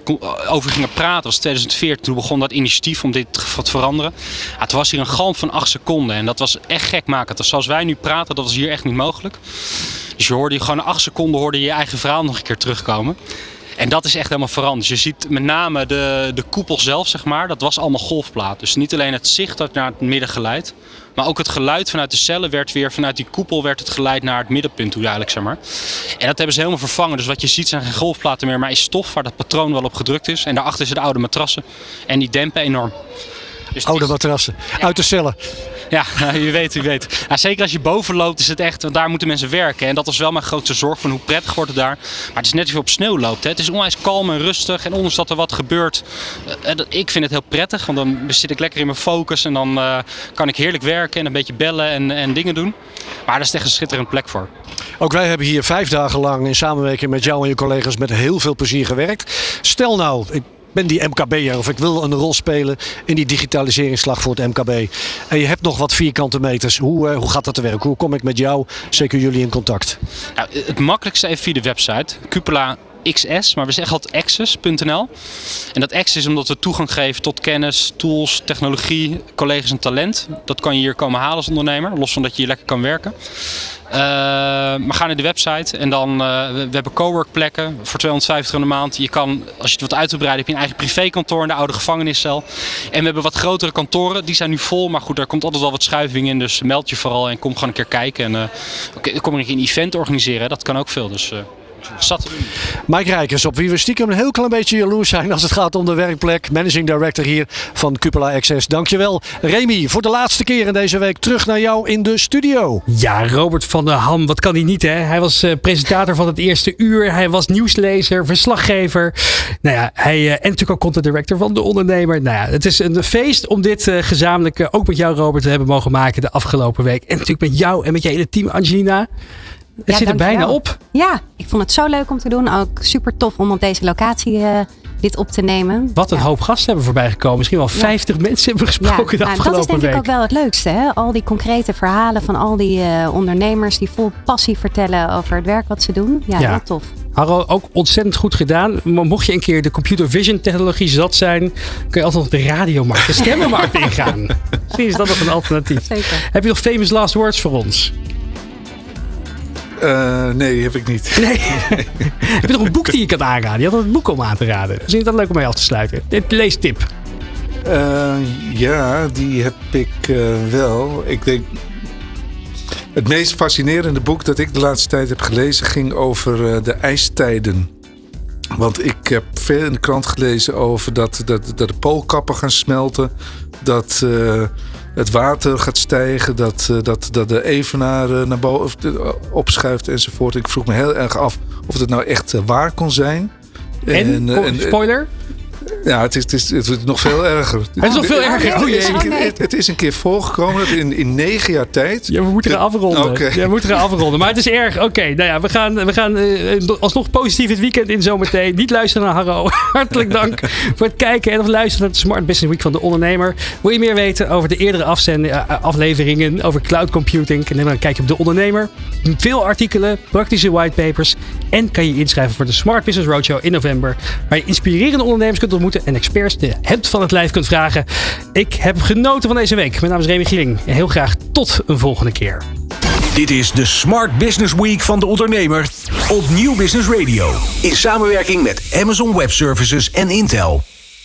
over gingen praten, was 2014, toen begon dat initiatief om dit te veranderen. Ja, het was hier een galm van 8 seconden en dat was echt gekmakend. Dus zoals wij nu praten, dat was hier echt niet mogelijk. Dus je hoorde gewoon 8 seconden hoorde je, je eigen verhaal nog een keer terugkomen. En dat is echt helemaal veranderd. Je ziet met name de, de koepel zelf, zeg maar, dat was allemaal golfplaat. Dus niet alleen het zicht dat naar het midden geleid, maar ook het geluid vanuit de cellen werd weer, vanuit die koepel werd het geleid naar het middenpunt toe eigenlijk, zeg maar. En dat hebben ze helemaal vervangen. Dus wat je ziet zijn geen golfplaten meer, maar is stof waar dat patroon wel op gedrukt is. En daarachter zitten oude matrassen. En die dempen enorm. Dus Oude matrassen. Uit de cellen. Ja, wie weet, wie weet. Ja, zeker als je boven loopt is het echt, want daar moeten mensen werken. En dat was wel mijn grootste zorg van hoe prettig wordt het daar. Maar het is net of je op sneeuw loopt. Hè. Het is onwijs kalm en rustig. En ondanks dat er wat gebeurt, eh, eh, ik vind het heel prettig. Want dan zit ik lekker in mijn focus en dan eh, kan ik heerlijk werken en een beetje bellen en, en dingen doen. Maar dat is echt een schitterende plek voor. Ook wij hebben hier vijf dagen lang in samenwerking met jou en je collega's met heel veel plezier gewerkt. Stel nou, ik ben die MKB'er of ik wil een rol spelen in die digitaliseringsslag voor het MKB. En je hebt nog wat vierkante meters. Hoe, eh, hoe gaat dat te werk? Hoe kom ik met jou, zeker jullie, in contact? Nou, het makkelijkste even via de website. Cupola XS, maar we zeggen altijd access.nl. En dat access is omdat we toegang geven tot kennis, tools, technologie, collega's en talent. Dat kan je hier komen halen als ondernemer, los van dat je hier lekker kan werken. Eh, maar ga naar de website en dan, eh, we, we hebben coworkplekken voor 250 in de maand. Je kan, als je het wilt uitbreiden, heb je een eigen privékantoor in de oude gevangeniscel. En we hebben wat grotere kantoren, die zijn nu vol. Maar goed, daar komt altijd wel wat schuiving in. Dus meld je vooral en kom gewoon een keer kijken. En eh, oké, kom keer een event organiseren, dat kan ook veel. Dus eh zat. Mike Rijkers, op wie we stiekem een heel klein beetje jaloers zijn als het gaat om de werkplek. Managing Director hier van Cupola Access. Dankjewel. Remy, voor de laatste keer in deze week terug naar jou in de studio. Ja, Robert van der Ham, wat kan hij niet hè? Hij was eh, presentator van het eerste uur. Hij was nieuwslezer, verslaggever. Nou ja, hij, eh, en natuurlijk ook content director van De Ondernemer. Nou ja, het is een feest om dit eh, gezamenlijk ook met jou Robert te hebben mogen maken de afgelopen week. En natuurlijk met jou en met je hele team Angelina. Het Ja, zit er bijna op. Ja, ik vond het zo leuk om te doen. Ook super tof om op deze locatie eh, dit op te nemen. Wat een Ja. hoop gasten hebben voorbij gekomen. Misschien wel 50 mensen hebben Ja, gesproken de nou, dat is afgelopen denk week. ik ook wel het leukste. Hè? Al die concrete verhalen van al die eh, ondernemers die vol passie vertellen over het werk wat ze doen. Ja, heel tof. Harro, ook ontzettend goed gedaan. Mocht je een keer de computer vision technologie zat zijn, kun je altijd nog de radiomarkt, de stemmenmarkt ingaan. Misschien is dat nog een alternatief. Zeker. Heb je nog famous last words voor ons? Eh, nee, heb ik niet. Nee. Heb je nog een boek die je kan aanraden? Je had een boek om aan te raden. Misschien is dat leuk om mee af te sluiten. Dit leestip. Eh, ja, die heb ik eh, wel. Ik denk. Het meest fascinerende boek dat ik de laatste tijd heb gelezen ging over de ijstijden. Want ik heb veel in de krant gelezen over dat, dat, dat de poolkappen gaan smelten. Dat het water gaat stijgen. Dat, eh, dat, dat de evenaar eh, naar boven eh, opschuift enzovoort. Ik vroeg me heel erg af of het nou echt waar kon zijn. En, eh, en- spoiler? Ja, het is, het, is, het is nog veel erger. Het is nog veel erger. Oh jee. Oh, nee. Het, het is een keer voorgekomen dat in, in negen jaar tijd. Ja, we moeten gaan afronden. Oké. Ja, we moeten gaan afronden. Maar het is erg. Oké, nou ja, we gaan, we gaan eh, alsnog positief het weekend in zometeen. Niet luisteren naar Harro. Hartelijk dank voor het kijken en of luisteren naar de Smart Business Week van de Ondernemer. Wil je meer weten over de eerdere eh, afleveringen over cloud computing? Neem dan een kijkje op de Ondernemer. Veel artikelen, praktische whitepapers. En kan je inschrijven voor de Smart Business Roadshow in november. Waar je inspirerende ondernemers kunt ontmoeten en experts de hemd van het lijf kunt vragen. Ik heb genoten van deze week. Mijn naam is Remy Gieling. En heel graag tot een volgende keer. Dit is de Smart Business Week van de ondernemer op Nieuw Business Radio. In samenwerking met Amazon Web Services en Intel.